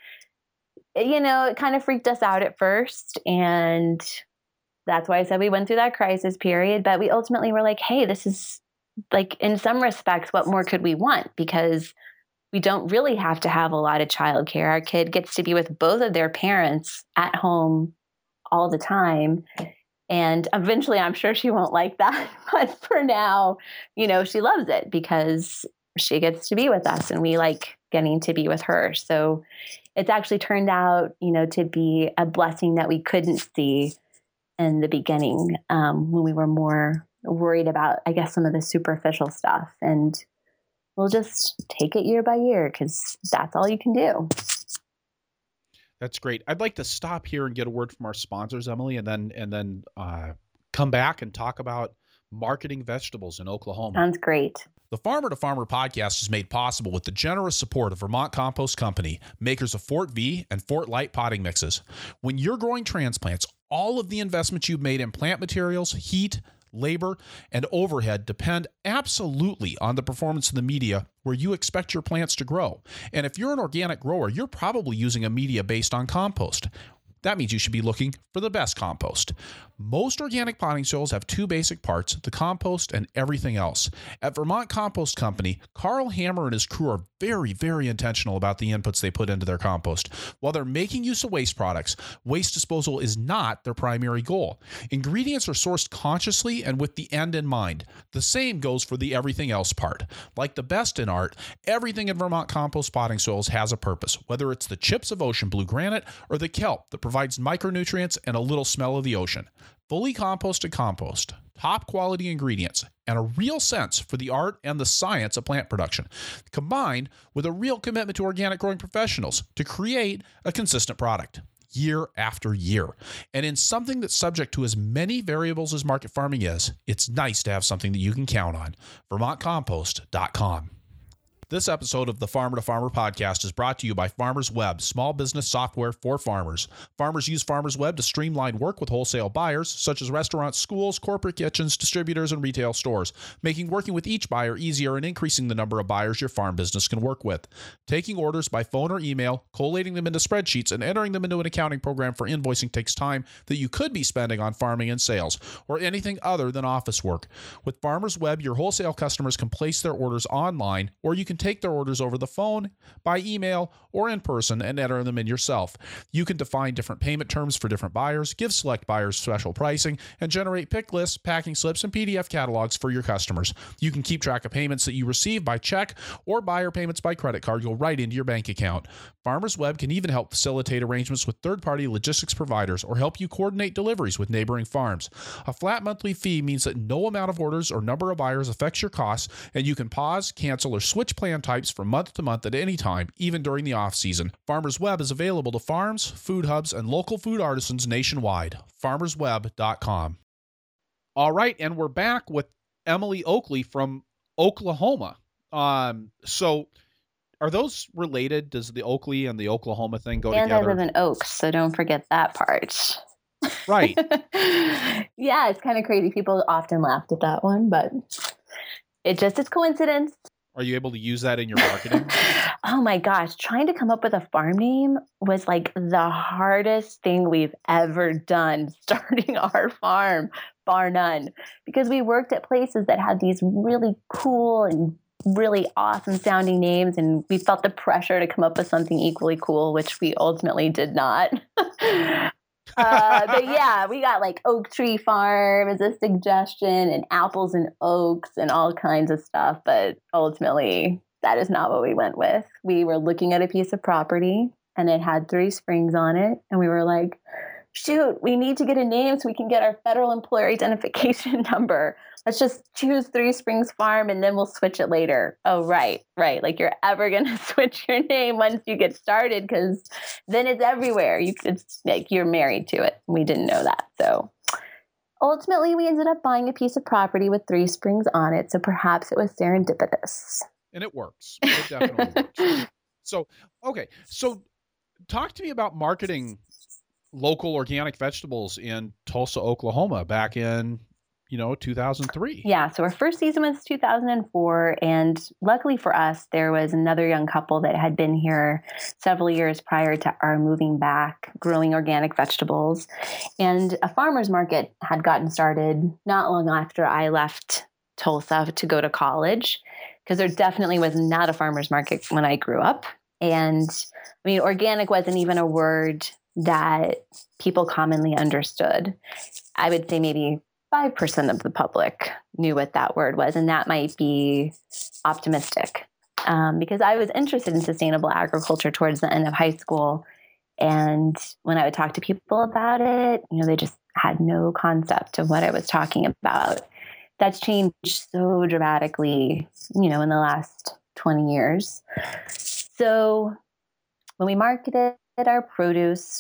eh, you know, it kind of freaked us out at first. And that's why I said we went through that crisis period. But we ultimately were like, hey, this is like in some respects, what more could we want? Because we don't really have to have a lot of childcare. Our kid gets to be with both of their parents at home all the time. And eventually, I'm sure she won't like that. [laughs] But for now, you know, she loves it because she gets to be with us and we like getting to be with her. So it's actually turned out, you know, to be a blessing that we couldn't see in the beginning um, when we were more worried about, I guess, some of the superficial stuff. And we'll just take it year by year because that's all you can do. That's great. I'd like to stop here and get a word from our sponsors, Emily, and then and then uh, come back and talk about marketing vegetables in Oklahoma. Sounds great. The Farmer to Farmer podcast is made possible with the generous support of Vermont Compost Company, makers of Fort Vee and Fort Light potting mixes. When you're growing transplants, all of the investments you've made in plant materials, heat, labor, and overhead depend absolutely on the performance of the media where you expect your plants to grow. And if you're an organic grower, you're probably using a media based on compost. That means you should be looking for the best compost. Most organic potting soils have two basic parts the compost and everything else. At Vermont Compost Company, Karl Hammer and his crew are very, very intentional about the inputs they put into their compost. While they're making use of waste products, waste disposal is not their primary goal. Ingredients are sourced consciously and with the end in mind. The same goes for the everything else part. Like the best in art, everything in Vermont compost potting soils has a purpose, whether it's the chips of ocean blue granite or the kelp that provides micronutrients and a little smell of the ocean fully composted compost, top quality ingredients, and a real sense for the art and the science of plant production, combined with a real commitment to organic growing professionals to create a consistent product year after year. And in something that's subject to as many variables as market farming is, it's nice to have something that you can count on. VermontCompost.com. This episode of the Farmer to Farmer podcast is brought to you by FarmersWeb, small business software for farmers. Farmers use FarmersWeb to streamline work with wholesale buyers, such as restaurants, schools, corporate kitchens, distributors, and retail stores, making working with each buyer easier and increasing the number of buyers your farm business can work with. Taking orders by phone or email, collating them into spreadsheets, and entering them into an accounting program for invoicing takes time that you could be spending on farming and sales, or anything other than office work. With FarmersWeb, your wholesale customers can place their orders online, or you can can take their orders over the phone, by email, or in person and enter them in yourself. You can define different payment terms for different buyers, give select buyers special pricing, and generate pick lists, packing slips, and PDF catalogs for your customers. You can keep track of payments that you receive by check or buyer payments by credit card go right into your bank account. FarmersWeb can even help facilitate arrangements with third party logistics providers or help you coordinate deliveries with neighboring farms. A flat monthly fee means that no amount of orders or number of buyers affects your costs, and you can pause, cancel, or switch plans plan types from month to month at any time, even during the off season. FarmersWeb is available to farms, food hubs, and local food artisans nationwide. FarmersWeb.com. All right, and we're back with Emily Oakley from Oklahoma. Um, so are those related? Does the Oakley and the Oklahoma thing go and together? And I live in Oaks, so don't forget that part. Right. [laughs] yeah, it's kind of crazy. People often laughed at that one, but it just is coincidence. Are you able to use that in your marketing? [laughs] oh my gosh, trying to come up with a farm name was like the hardest thing we've ever done [laughs] starting our farm, bar none, because we worked at places that had these really cool and really awesome sounding names and we felt the pressure to come up with something equally cool which we ultimately did not [laughs] uh, but [laughs] yeah, we got like Oak Tree Farm as a suggestion, and apples and oaks, and all kinds of stuff. But ultimately, that is not what we went with. We were looking at a piece of property, and it had three springs on it, and we were like, shoot, we need to get a name so we can get our federal employer [laughs] identification number. Let's just choose Three Springs Farm and then we'll switch it later. Oh, right, right. Like you're ever [laughs] going to switch your name once you get started because then it's everywhere. You, it's like you're married to it. We didn't know that. So ultimately, we ended up buying a piece of property with Three Springs on it. So perhaps it was serendipitous. And it works. It definitely works. [laughs] So, okay. So talk to me about marketing local organic vegetables in Tulsa, Oklahoma back in you know 2003 yeah so our first season was 2004 and luckily for us there was another young couple that had been here several years prior to our moving back growing organic vegetables. And a farmers market had gotten started not long after i left tulsa to go to college because there definitely was not a farmers market when i grew up. And i mean organic wasn't even a word that people commonly understood. I would say maybe 5% of the public knew what that word was. And that might be optimistic um, because I was interested in sustainable agriculture towards the end of high school. And when I would talk to people about it, you know, they just had no concept of what I was talking about. That's changed so dramatically, you know, in the last 20 years. So when we marketed our produce,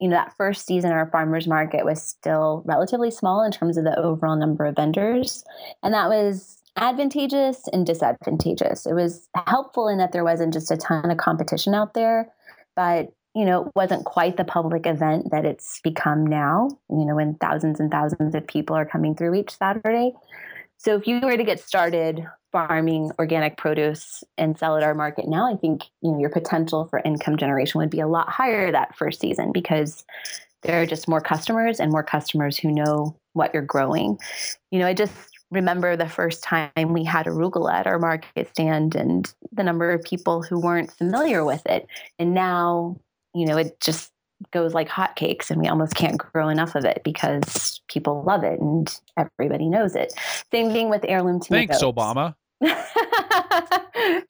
you know, that first season, our farmers market was still relatively small in terms of the overall number of vendors. And that was advantageous and disadvantageous. It was helpful in that there wasn't just a ton of competition out there, but you know, it wasn't quite the public event that it's become now, you know, when thousands and thousands of people are coming through each Saturday. So if you were to get started farming organic produce and sell at our market now, I think you know your potential for income generation would be a lot higher that first season because there are just more customers and more customers who know what you're growing. You know, I just remember the first time we had arugula at our market stand and the number of people who weren't familiar with it. And now, you know, it just goes like hotcakes and we almost can't grow enough of it because people love it and everybody knows it. Same thing with heirloom tomatoes. Thanks, Obama. [laughs]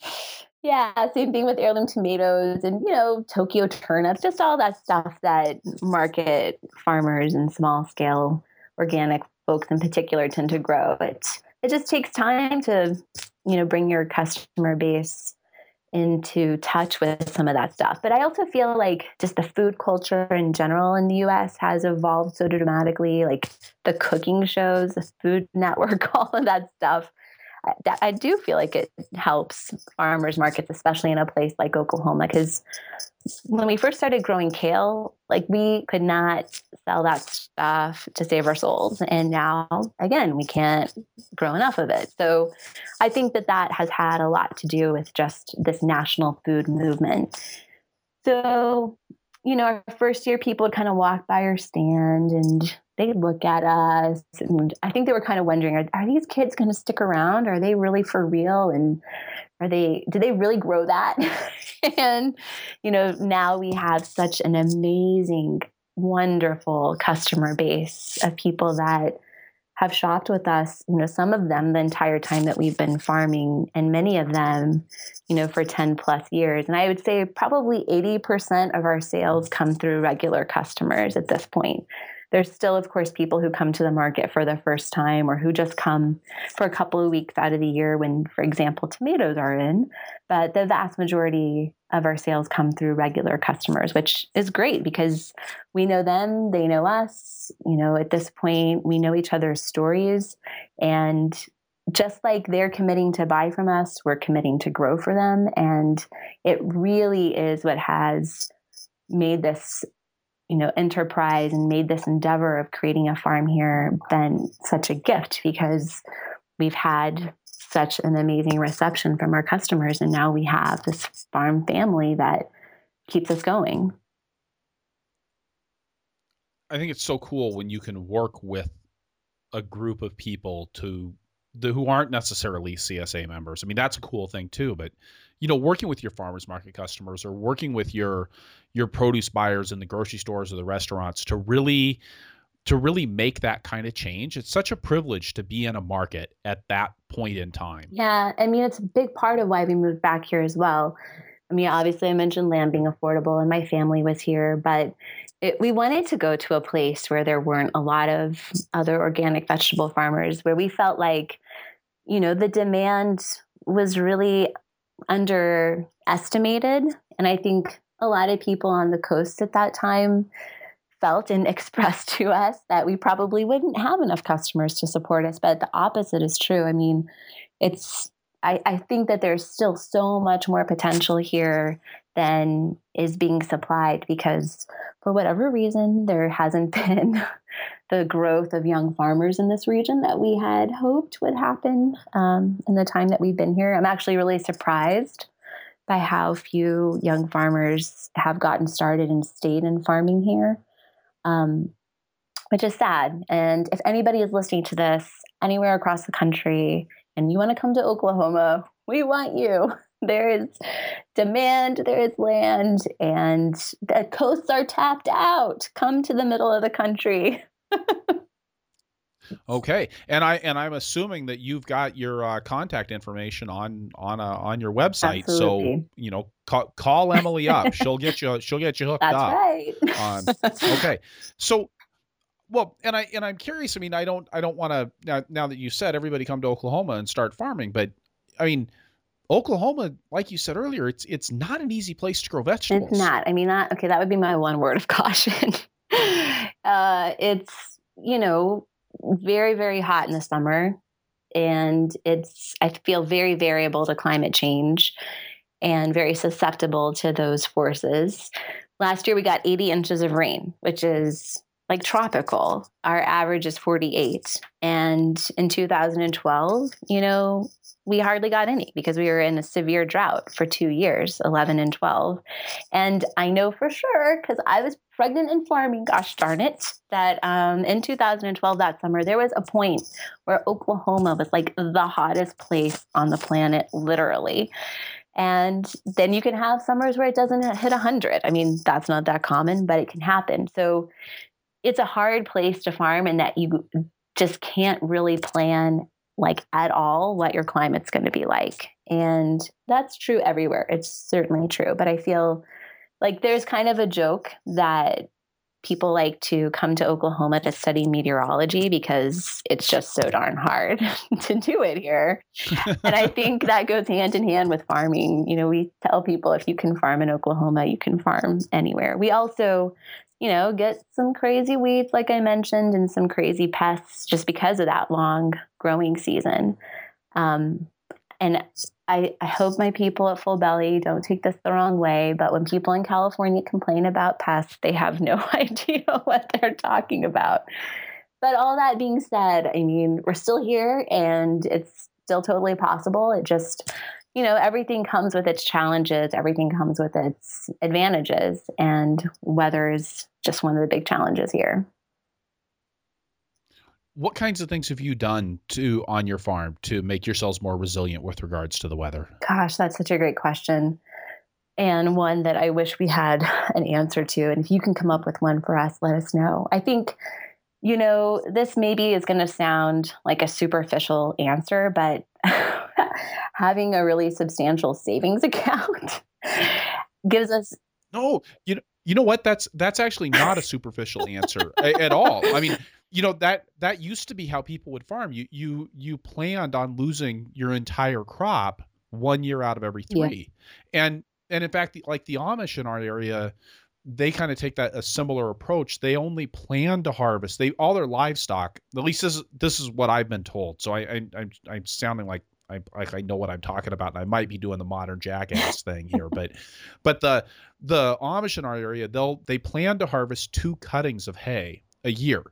yeah, same thing with heirloom tomatoes and, you know, Tokyo turnips, just all that stuff that market farmers and small scale organic folks in particular tend to grow. It, it just takes time to, you know, bring your customer base into touch with some of that stuff. But I also feel like just the food culture in general in the US has evolved so dramatically, like the cooking shows, the Food [laughs] Network, all of that stuff I, I do feel like it helps farmers markets, especially in a place like Oklahoma, because when we first started growing kale, like we could not sell that stuff to save our souls. And now, again, we can't grow enough of it. So I think that that has had a lot to do with just this national food movement. So, you know, our first year, people would kind of walk by our stand and they look at us and i think they were kind of wondering are, are these kids going to stick around? Are they really for real? And are they do they really grow that? [laughs] And you know now we have such an amazing wonderful customer base of people that have shopped with us you know some of them the entire time that we've been farming and many of them you know for 10 plus years. And i would say probably 80% of our sales come through regular customers at this point there's still, of course, people who come to the market for the first time or who just come for a couple of weeks out of the year when, for example, tomatoes are in. But the vast majority of our sales come through regular customers, which is great because we know them, they know us. You know, at this point, we know each other's stories. And just like they're committing to buy from us, we're committing to grow for them. And it really is what has made this you know enterprise and made this endeavor of creating a farm here been such a gift because we've had such an amazing reception from our customers and now we have this farm family that keeps us going. I think it's so cool when you can work with a group of people to the, who aren't necessarily CSA members. I mean, that's a cool thing too. But you know, working with your farmers market customers or working with your your produce buyers in the grocery stores or the restaurants to really to really make that kind of change. It's such a privilege to be in a market at that point in time. Yeah, I mean, it's a big part of why we moved back here as well. I mean, obviously, I mentioned land being affordable, and my family was here, but it, we wanted to go to a place where there weren't a lot of other organic vegetable farmers, where we felt like, you know, the demand was really underestimated. And I think a lot of people on the coast at that time felt and [laughs] expressed to us that we probably wouldn't have enough customers to support us. But the opposite is true. I mean, it's I, I think that there's still so much more potential here than is being supplied because for whatever reason there hasn't [laughs] been the growth of young farmers in this region that we had hoped would happen um, in the time that we've been here i'm actually really surprised by how few young farmers have gotten started and stayed in farming here um, which is sad and if anybody is listening to this anywhere across the country and you want to come to Oklahoma, we want you. There is demand, there is land, and the coasts are tapped out. Come to the middle of the country. [laughs] Okay, and I and I'm assuming that you've got your uh, contact information on on uh, on your website. Absolutely. So you know, call, call Emily up. she'll get you. She'll get you hooked [laughs] That's up. right. Um, [laughs] okay, so well, and I and I'm curious. I mean, I don't I don't want to now, now that you said everybody come to Oklahoma and start farming, but I mean, Oklahoma, like you said earlier, it's it's not an easy place to grow vegetables. It's not. I mean, that okay. That would be my one word of [laughs] caution. uh, it's you know very very hot in the summer, and it's I feel very variable to climate change, and very susceptible to those forces. Last year we got 80 inches of rain, which is like tropical. Our average is 48. And in 2012, you know, we hardly got any because we were in a severe drought for two years 11 and 12 and i know for sure because i was pregnant and farming gosh darn it that um, in 2012 that summer there was a point where oklahoma was like the hottest place on the planet literally. And then you can have summers where it doesn't hit 100 i mean that's not that common but it can happen. So it's a hard place to farm and that you just can't really plan like at all what your climate's going to be like. And that's true everywhere. It's certainly true. But I feel like there's kind of a joke that people like to come to Oklahoma to study meteorology because it's just so darn hard [laughs] to do it here. and I [laughs] think that goes hand in hand with farming. You know, we tell people if you can farm in Oklahoma, you can farm anywhere. We also you know, get some crazy weeds, like I mentioned, and some crazy pests just because of that long growing season. Um, and I, I hope my people at Full Belly don't take this the wrong way, but when people in California complain about pests, they have no [laughs] idea what they're talking about. But all that being said, I mean, we're still here and it's still totally possible. It just you know, everything comes with its challenges, everything comes with its advantages, and weather is just one of the big challenges here. What kinds of things have you done to on your farm to make yourselves more resilient with regards to the weather? Gosh, that's such a great question. And one that I wish we had [laughs] an answer to. And if you can come up with one for us, let us know. I think, you know, this maybe is going to sound like a superficial answer, but [laughs] having a really substantial savings [laughs] account gives us no you know you know what? That's that's actually not a superficial answer at all. I mean you know that that used to be how people would farm. You you you planned on losing your entire crop one year out of every three. Yeah. and and in fact like the amish in our area they kind of take that a similar approach they only plan to harvest they all their livestock at least this is this is what i've been told so i, I i'm i'm sounding like I like I know what I'm talking about, and I might be doing the modern jackass [laughs] thing here, but but the the Amish in our area they'll they plan to harvest two cuttings of hay a year,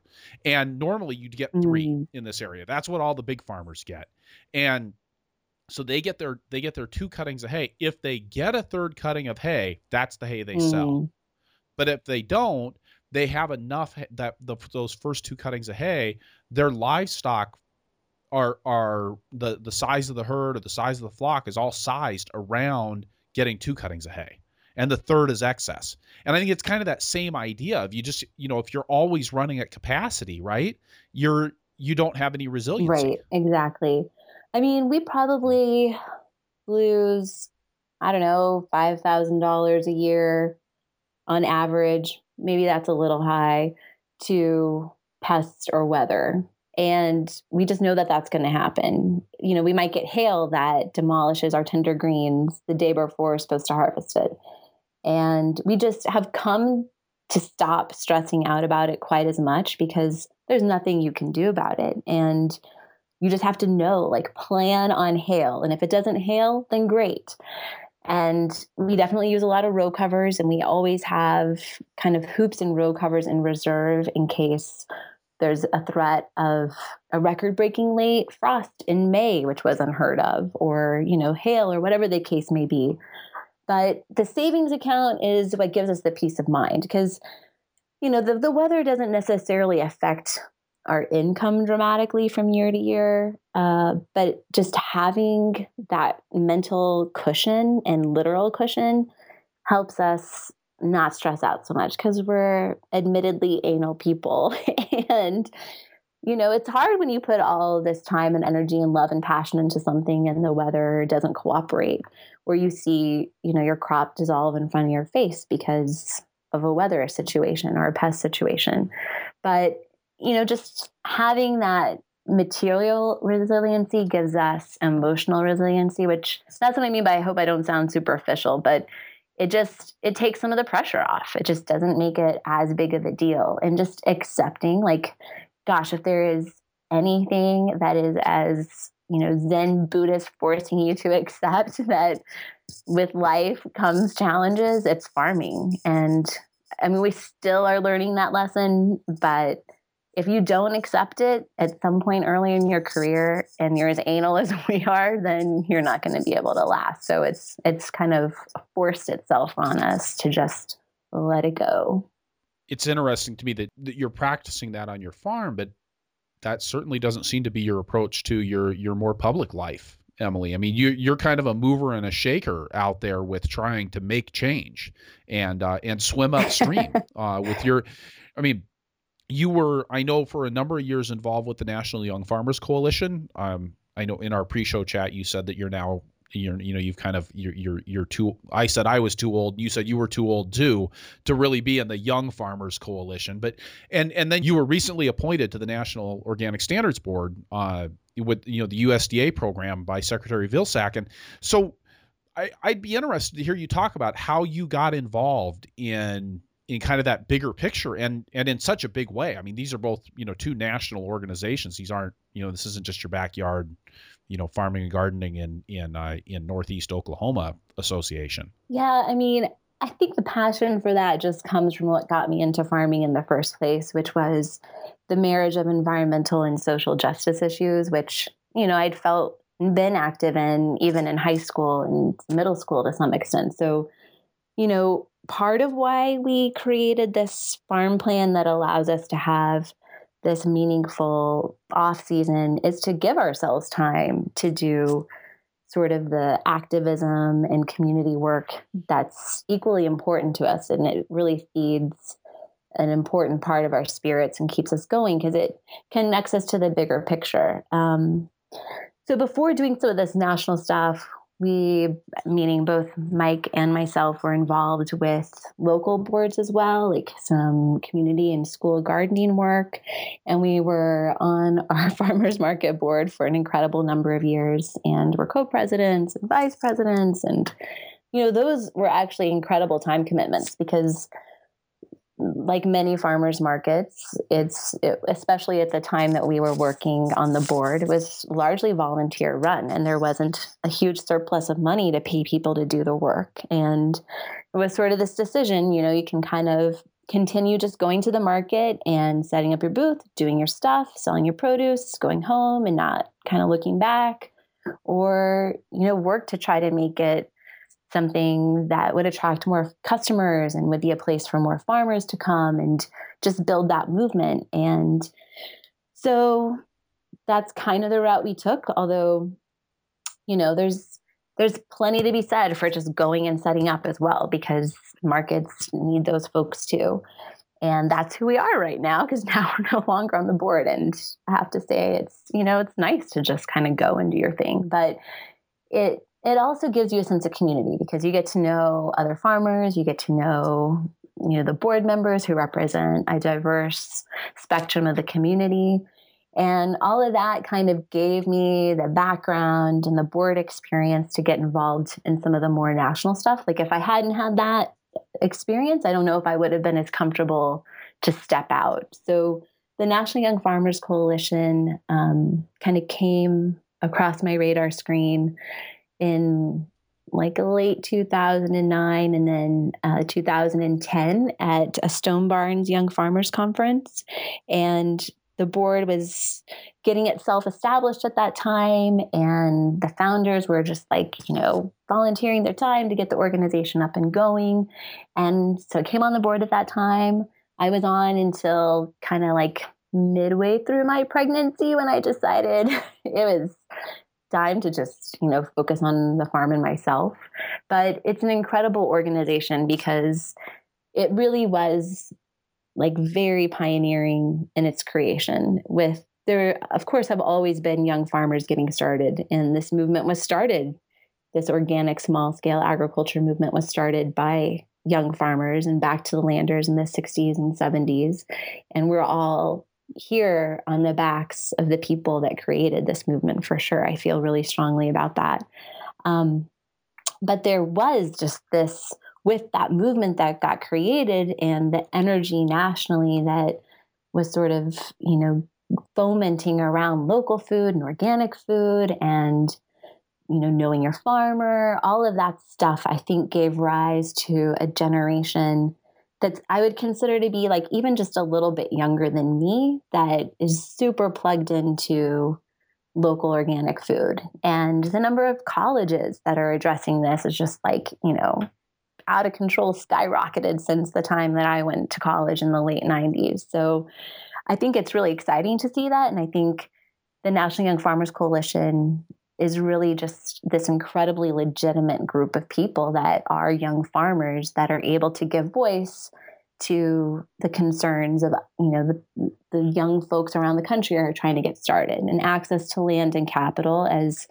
and normally you'd get three mm. in this area. That's what all the big farmers get, and so they get their they get their two cuttings of hay. If they get a third cutting of hay, that's the hay they mm. sell. But if they don't, they have enough that the, those first two cuttings of hay, their livestock are are the the size of the herd or the size of the flock is all sized around getting two cuttings of hay. And the third is excess. And i think it's kind of that same idea of you just you know if you're always running at capacity right you're you don't have any resilience right exactly. I mean we probably lose i don't know $5000 a year on average maybe that's a little high to pests or weather and we just know that that's going to happen. You know, we might get hail that demolishes our tender greens the day before we're supposed to harvest it. And we just have come to stop stressing out about it quite as much because there's nothing you can do about it. And you just have to know, like, plan on hail. And if it doesn't hail, then great. And we definitely use a lot of row covers, and we always have kind of hoops and row covers in reserve in case there's a threat of a record breaking late frost in May, which was unheard of, or, you know, hail or whatever the case may be. But the savings account is what gives us the peace of mind because, you know, the, the weather doesn't necessarily affect our income dramatically from year to year. Uh, but just having that mental cushion and literal cushion helps us not stress out so much because we're admittedly anal people [laughs] and you know, it's hard when you put all this time and energy and love and passion into something and the weather doesn't cooperate, where you see, you know, your crop dissolve in front of your face because of a weather situation or a pest situation. But, you know, just having that material resiliency gives us emotional resiliency, which that's what I mean by I hope I don't sound superficial, but it just it takes some of the pressure off. It just doesn't make it as big of a deal. And just accepting like gosh, if there is anything that is as you know zen buddhist forcing you to [laughs] accept that with life comes challenges it's farming and i mean we still are learning that lesson but if you don't accept it at some point early in your career and you're as anal as [laughs] we are then you're not going to be able to last so it's it's kind of forced itself on us to just let it go it's interesting to me that, that you're practicing that on your farm, but that certainly doesn't seem to be your approach to your your more public life, Emily. I mean, you you're kind of a mover and a shaker out there with trying to make change and uh, and swim [laughs] upstream uh, with your. I mean, you were I know for a number of years involved with the National Young Farmers Coalition. Um, I know in our pre-show chat you said that you're now you're you know you've kind of you're you're you're too I said I was too old you said you were too old too to really be in the young farmers coalition but and and then you were recently appointed to the National Organic Standards Board uh with you know the USDA program by Secretary Vilsack and so I I'd be interested to hear you talk about how you got involved in in kind of that bigger picture and and in such a big way. I mean, these are both you know two national organizations. These aren't you know this isn't just your backyard you know farming and gardening in in uh, in Northeast Oklahoma Association. Yeah, I mean, I think the passion for that just comes from what got me into farming in the first place, which was the marriage of environmental and social justice issues, which you know I'd felt been active in even in high school and middle school to some extent. So, you know, part of why we created this farm plan that allows us to have this meaningful off season is to give ourselves time to do sort of the activism and community work that's equally important to us and it really feeds an important part of our spirits and keeps us going because it connects us to the bigger picture. Um, so before doing some of this national stuff we, meaning both Mike and myself, were involved with local boards as well, like some community and school gardening work. And we were on [laughs] our farmers market board for an incredible number of years and were co presidents and vice presidents. And, you know, those were actually incredible time commitments because like many farmers markets, it's it, especially at the time that we were working on the board, was largely volunteer run, and there wasn't a huge surplus of money to pay people to do the work. And it was sort of this decision, you know, you can kind of continue just going to the market and setting up your booth, doing your stuff, selling your produce, going home, and not kind of looking back, or you know, work to try to make it something that would attract more customers and would be a place for more farmers to come and just build that movement. And so that's kind of the route we took, although, you know, there's there's plenty to be said for just going and setting up as well because markets need those folks too. And that's who we are right now because [laughs] now we're no longer on the board. And I have to say, it's, you know, it's nice to just kind of go and do your thing. But it it also gives you a sense of community because you get to know other farmers, you get to know you know the board members who represent a diverse spectrum of the community. And all of that kind of gave me the background and the board experience to get involved in some of the more national stuff. Like if I hadn't had that experience, I don't know if I would have been as comfortable to step out. So the National Young Farmers Coalition um, kind of came across my radar screen in like late 2009 and then uh, 2010 at a Stone Barns Young Farmers Conference. And the board was getting itself established at that time. And the founders were just like, you know, volunteering their time to get the organization up and going. And so I came on the board at that time. I was on until kind of like midway through my pregnancy when I decided [laughs] it was time to just you know focus on the farm and myself but it's an incredible organization because it really was like very pioneering in its creation with there, of course, have always been young farmers getting started, and this movement was started. This organic small scale agriculture movement was started by young farmers and back to the landers in the 60s and 70s. And we're all here on the backs of the people that created this movement for sure. I feel really strongly about that. Um, but there was just this with that movement that got created and the energy nationally that was sort of, you know, fomenting around local food and organic food and you know knowing your farmer all of that stuff i think gave rise to a generation that i would consider to be like even just a little bit younger than me that is super plugged into local organic food and the number of colleges that are addressing this is just like you know out of control skyrocketed since the time that I went to college in the late 90s. So I think it's really exciting to see that. And I think the National Young Farmers Coalition is really just this incredibly legitimate group of people that are young farmers that are able to give voice to the concerns of you know the, the young folks around the country are trying to get started and access to land and capital as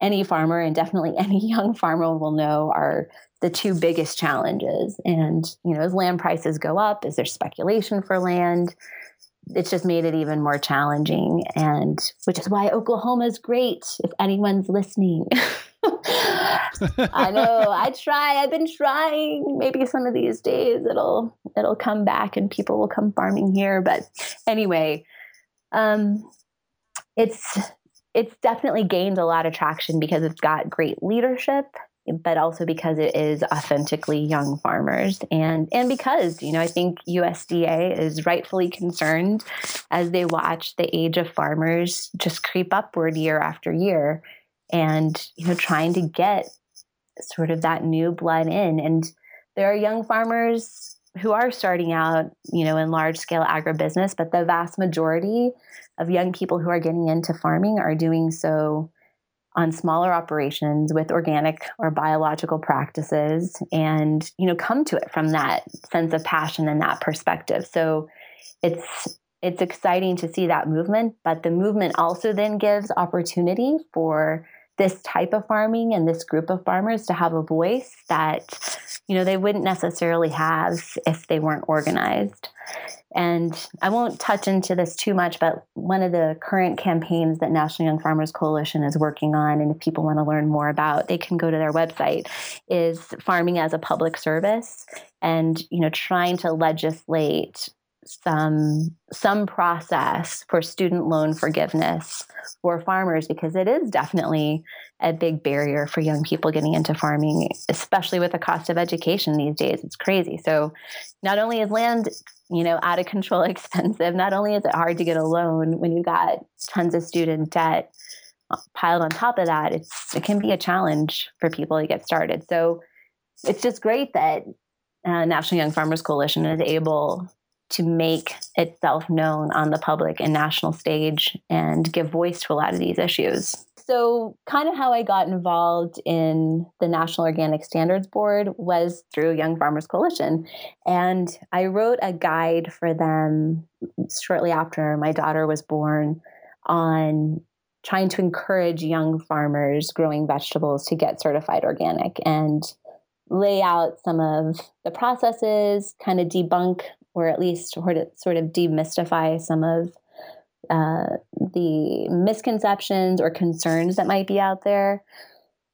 any farmer and definitely [laughs] any young farmer will know are the two biggest challenges. And, you know, as land prices go up, is there speculation for land? It's just made it even more challenging. And which is why Oklahoma is great if anyone's listening. I know. [laughs] I try. I've been trying. Maybe some of these days it'll it'll come back and people will come farming here. But anyway, um, it's it's definitely gained a lot of traction because it's got great leadership but also because it is authentically young farmers. And and because you know I think USDA is rightfully concerned as they watch the age of farmers just creep upward year after year and you know trying to get sort of that new blood in. And there are young farmers who are starting out you know in large scale agribusiness but the vast majority of young people who are getting into farming are doing so on smaller operations with organic or biological practices and you know come to it from that sense of passion and that perspective. So it's it's exciting to see that movement but the movement also then gives opportunity for this type of farming and this group of farmers to have a voice that you know they wouldn't necessarily have if they weren't organized. And I won't touch into this too much, but one of the current campaigns that National Young Farmers Coalition is working on, and if people want to learn more about, they can go to their website, is farming as a public service and, you know, trying to legislate some some process for student loan forgiveness for farmers because it is definitely a big barrier for young people getting into farming especially with the cost of education these days. It's crazy. So not only is land you know out of control [laughs] expensive not only is it hard to get a loan when you've got tons of student debt piled on top of that it's it can be a challenge for people to get started. So it's just great that uh, national young farmers coalition is able to make itself known on the public and national stage and give voice to a lot of these issues. So, kind of how I got involved in the National Organic Standards Board was through Young Farmers Coalition. And I wrote a guide for them shortly after my daughter was born on trying to encourage young farmers growing vegetables to get certified organic and lay out some of the processes, kind of debunk or at least sort of, sort of demystify some of uh, the misconceptions or concerns that might be out there.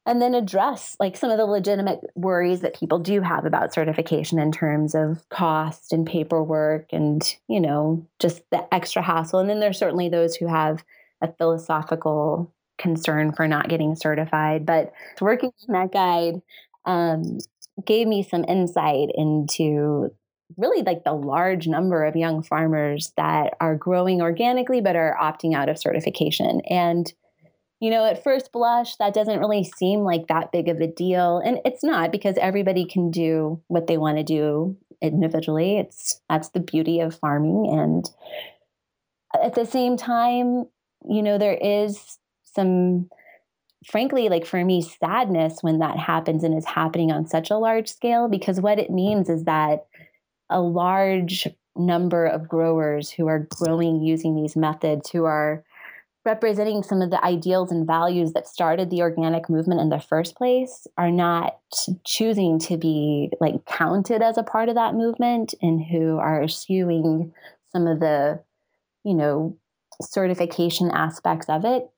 And then address like some of the legitimate worries that people do have about certification in terms of cost and paperwork and you know just the extra hassle. And then there's certainly those who have a philosophical concern for not getting certified. But working on that guide um, gave me some insight into really like the large number of young farmers that are growing organically but are opting out of certification. And, you know, at first blush, that doesn't really seem like that big of a deal. And it's not because everybody can do what they want to do individually. It's that's the beauty of farming. And at the same time, you know, there is some frankly, like for me, sadness when that happens and is happening on such a large scale because what it means is that a large number of growers who are growing using these methods, who are representing some of the ideals and values that started the organic movement in the first place are not choosing to be like counted as a part of that movement and who are eschewing some of the you know certification aspects of it.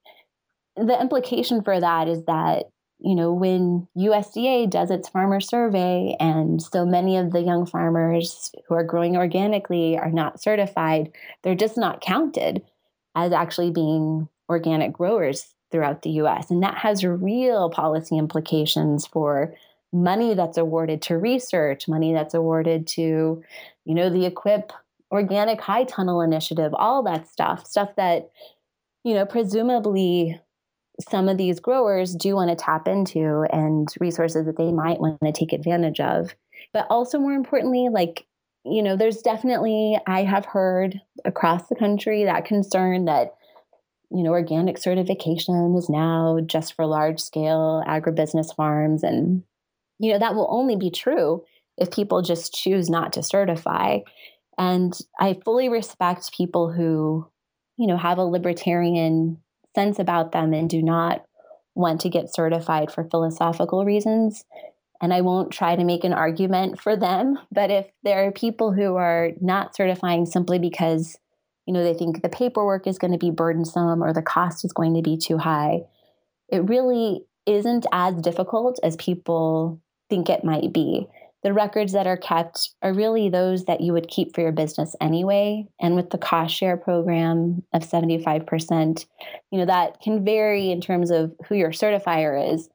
The implication for that is that you know when USDA does its farmer survey and so many of the young farmers who are growing organically are not certified they're just not counted as actually being organic growers throughout the US. And that has real policy implications for money that's awarded to research, money that's awarded to, you know, the EQIP Organic High Tunnel Initiative, all that stuff, stuff that, you know, presumably some of these growers do want to tap into and resources that they might want to take advantage of. But also, more importantly, like you know, there's definitely, I have heard across the country that concern that, you know, organic certification is now just for large scale agribusiness farms. And, you know, that will only be true if people just choose not to certify. And I fully respect people who, you know, have a libertarian sense about them and do not want to get certified for philosophical reasons and I won't try to make an argument for them. But if there are people who are not certifying simply because, you know, they think the paperwork is going to be burdensome or the cost is going to be too high, it really isn't as difficult as people think it might be. The records that are kept are really those that you would keep for your business anyway. And with the cost share program of 75%, you know, that can vary in terms of who your certifier is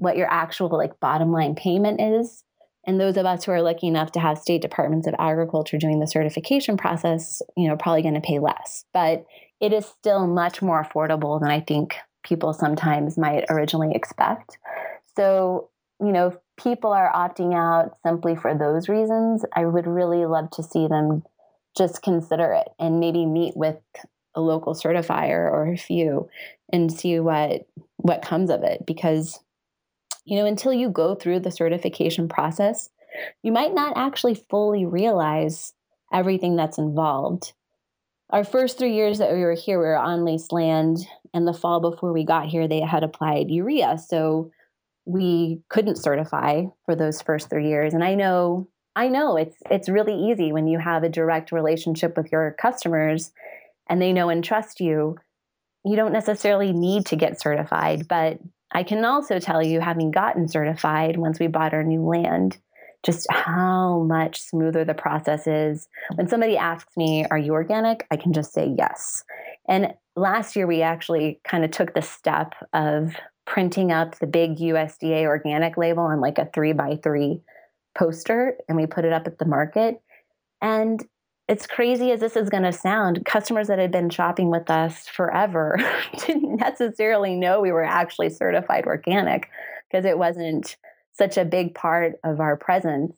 what your actual like bottom line payment is. And those of us who are lucky enough to have state departments of agriculture doing the certification process, you know, probably going to pay less. But it is still much more affordable than I think people sometimes might originally expect. So, you know, if people are opting out simply for those reasons, I would really love to see them just consider it and maybe meet with a local certifier or a few and see what what comes of it because you know, until you go through the certification process, you might not actually fully realize everything that's involved. Our first three years that we were here, we were on leased land. And the fall before we got here, they had applied urea. So we couldn't certify for those first three years. And I know, I know it's it's really easy when you have a direct relationship with your customers and they know and trust you. You don't necessarily need to get certified, but I can also tell you, having gotten certified once we bought our new land, just how much smoother the process is. When somebody asks me, Are you organic? I can just say yes. And last year, we actually kind of took the step of printing up the big USDA organic label on like a three by three poster and we put it up at the market. And it's crazy as this is going to sound, customers that had been shopping with us forever [laughs] didn't necessarily know we were actually certified organic because it wasn't such a big part of our presence.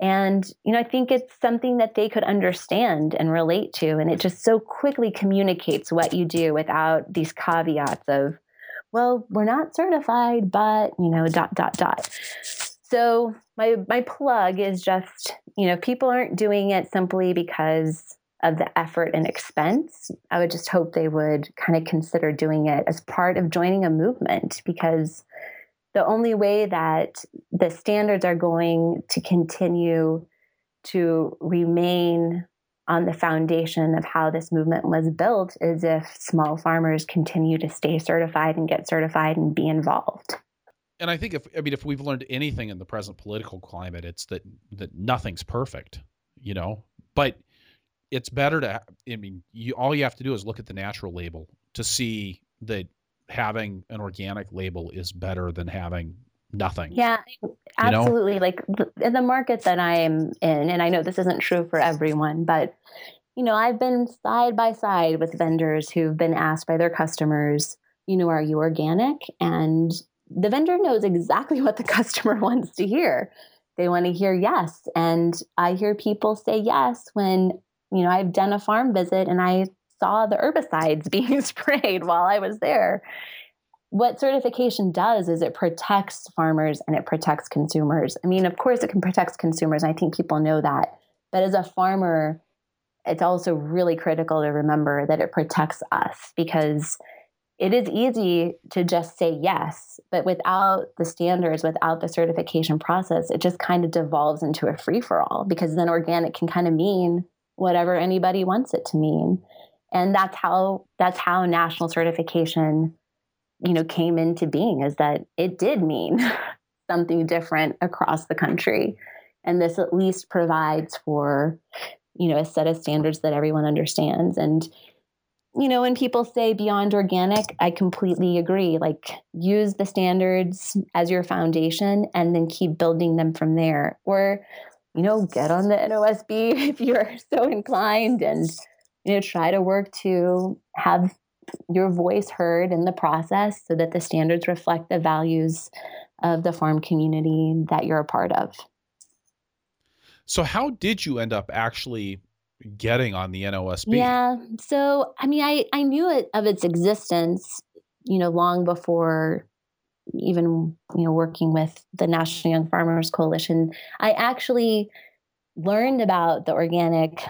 And, you know, I think it's something that they could understand and relate to. And it just so quickly communicates what you do without these caveats of, well, we're not certified, but, you know, dot, dot, dot. So my my plug is just, you know, people aren't doing it simply because of the effort and expense. I would just hope they would kind of consider doing it as part of joining a movement because the only way that the standards are going to continue to remain on the foundation of how this movement was built is if small farmers continue to stay certified and get certified and be involved and I think if I mean if we've learned anything in the present political climate, it's that that nothing's perfect, you know. But it's better to I mean, you all you have to do is look at the natural label to see that having an organic label is better than having nothing. Yeah, absolutely. You know? Like in the market that I am in, and I know this isn't true for everyone, but you know, I've been side by side with vendors who've been asked by their customers, you know, are you organic? And the vendor knows exactly [laughs] what the customer [laughs] wants to hear. They want to hear yes. And I hear people say yes when, you know, I've done a farm visit and I saw the herbicides [laughs] being sprayed while I was there. What certification does is it protects farmers and it protects consumers. I mean, of course, it can protect consumers. I think people know that. But as a farmer, it's also really critical to remember that it protects us because it is easy to just say yes, but without the standards, without the certification process, it just kind of devolves into a free for all because then organic can kind of mean whatever anybody wants it to mean. And that's how that's how national certification you know came into being is that it did mean [laughs] something different across the country. And this at least provides for you know a set of standards that everyone understands and you know, when people say beyond organic, I completely agree. Like, use the standards as your foundation and then keep building them from there. Or, you know, get on the NOSB [laughs] if you're so inclined and, you know, try to work to have your voice heard in the process so that the standards reflect the values of the farm community that you're a part of. So, how did you end up actually getting on the NOSB? Yeah. So, I mean, I, I knew it of its existence, you know, long before even, you know, working with the National Young Farmers Coalition. I actually learned about the organic,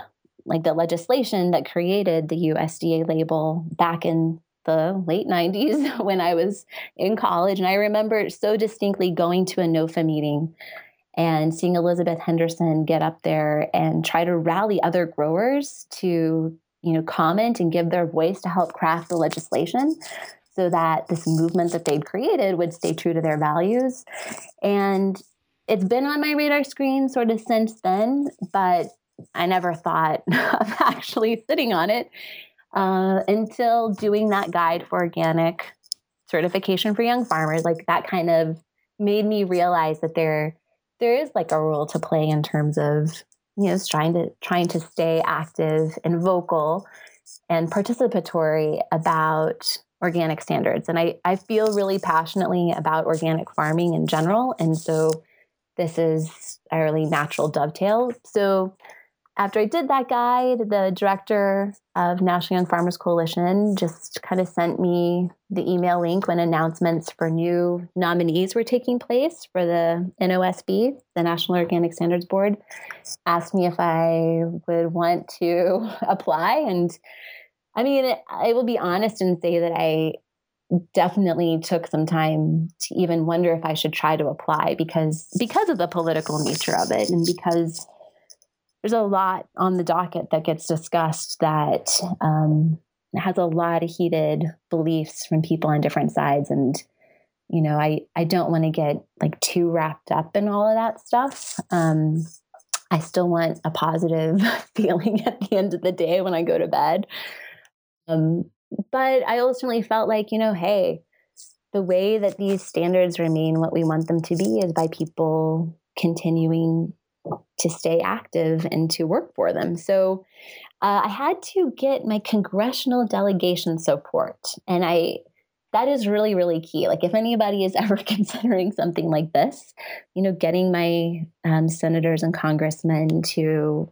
like the legislation that created the USDA label back in the late 90s [laughs] when I was in college. And I remember so distinctly going to a NOFA meeting and seeing Elizabeth Henderson get up there and try to rally other growers to, you know, comment and give their voice to help craft the legislation so that this movement that they'd created would stay true to their values. And it's been on my radar screen sort of since then, but I never thought [laughs] of actually sitting on it uh, until doing that guide for organic certification for young farmers. Like that kind of made me realize that there there is like a role to play in terms of you know trying to trying to stay active and vocal and participatory about organic standards and I, I feel really passionately about organic farming in general and so this is a really natural dovetail so after I did that guide, the director of National Young Farmers Coalition just kind of sent me the email link when announcements for new nominees were taking place for the NOSB, the National Organic Standards Board, asked me if I would want to [laughs] apply. And I mean, I will be honest and say that I definitely took some time to even wonder if I should try to apply because because of the political nature of it and because there's a lot on the docket that gets discussed that um, has a lot of heated beliefs from people on different sides. And you know i i don't want to get like too wrapped up in all of that stuff. Um, i still want a positive [laughs] feeling at the end of the day when i go to bed. Um, but i ultimately felt like you know hey the way that these standards remain what we want them to be is by people continuing to stay active and to work for them. So uh, I had to get my congressional delegation support, and I that is really really key. Like if anybody is [laughs] ever considering something like this, you know, getting my um, senators and congressmen to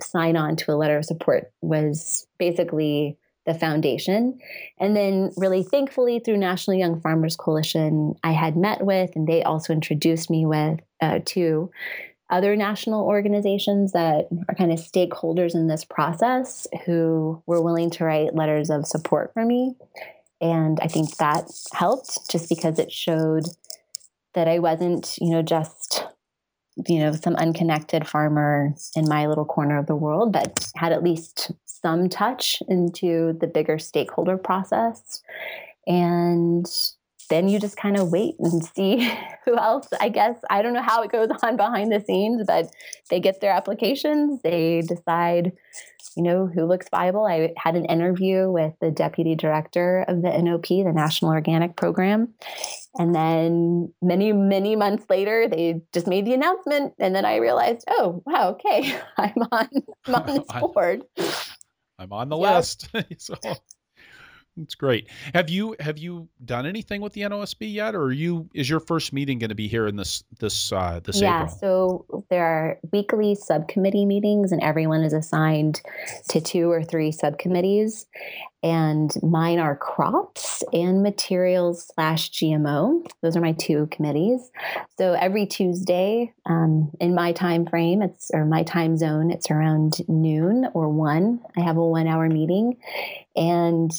sign on to a letter of support was basically the foundation. And then, really thankfully, through National Young Farmers Coalition, I had met with, and they also introduced me with uh, to other national organizations that are kind of stakeholders in this process who were willing to write letters of support for me. And I think that helped just because it showed that I wasn't, you know, just, you know, some unconnected farmer in my little corner of the world, but had at least some touch into the bigger stakeholder process. And then you just kind of wait and [laughs] see who else. I guess I don't know how it goes on behind the scenes, but they get their applications, they decide, you know, who looks viable. I had an interview with the deputy director of the NOP, the National Organic Program. And then many, many months later, they just made the announcement. And then I realized, oh, wow, okay, [laughs] I'm on, I'm on [laughs] this board. I'm on the yep. list. so It's great. Have you have you done anything with the NOSB yet, or are you is your first meeting going to be here in this this uh, this yeah, April? so there are weekly subcommittee meetings, and everyone is assigned to two or three subcommittees. And mine are crops and materials slash GMO. Those are my two committees. So every Tuesday, um, in my time frame, it's or my time zone, it's around noon or one. I have a one hour meeting, and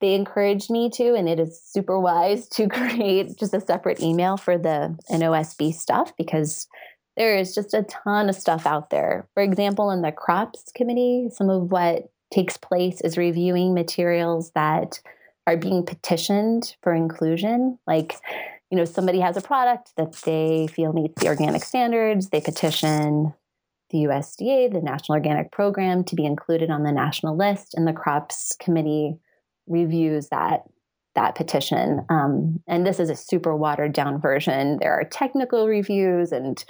they encouraged me to, and it is super wise to [laughs] create just a separate email for the NOSB stuff because there is just a ton of stuff out there. For example, in the crops committee, some of what takes place is reviewing materials that are being petitioned for inclusion. Like, you know, somebody has a product that they feel meets the organic standards, they petition the USDA, the National Organic Program, to be included on the national list, and the crops committee reviews that that petition. Um, and this is a super watered down version. There are technical reviews and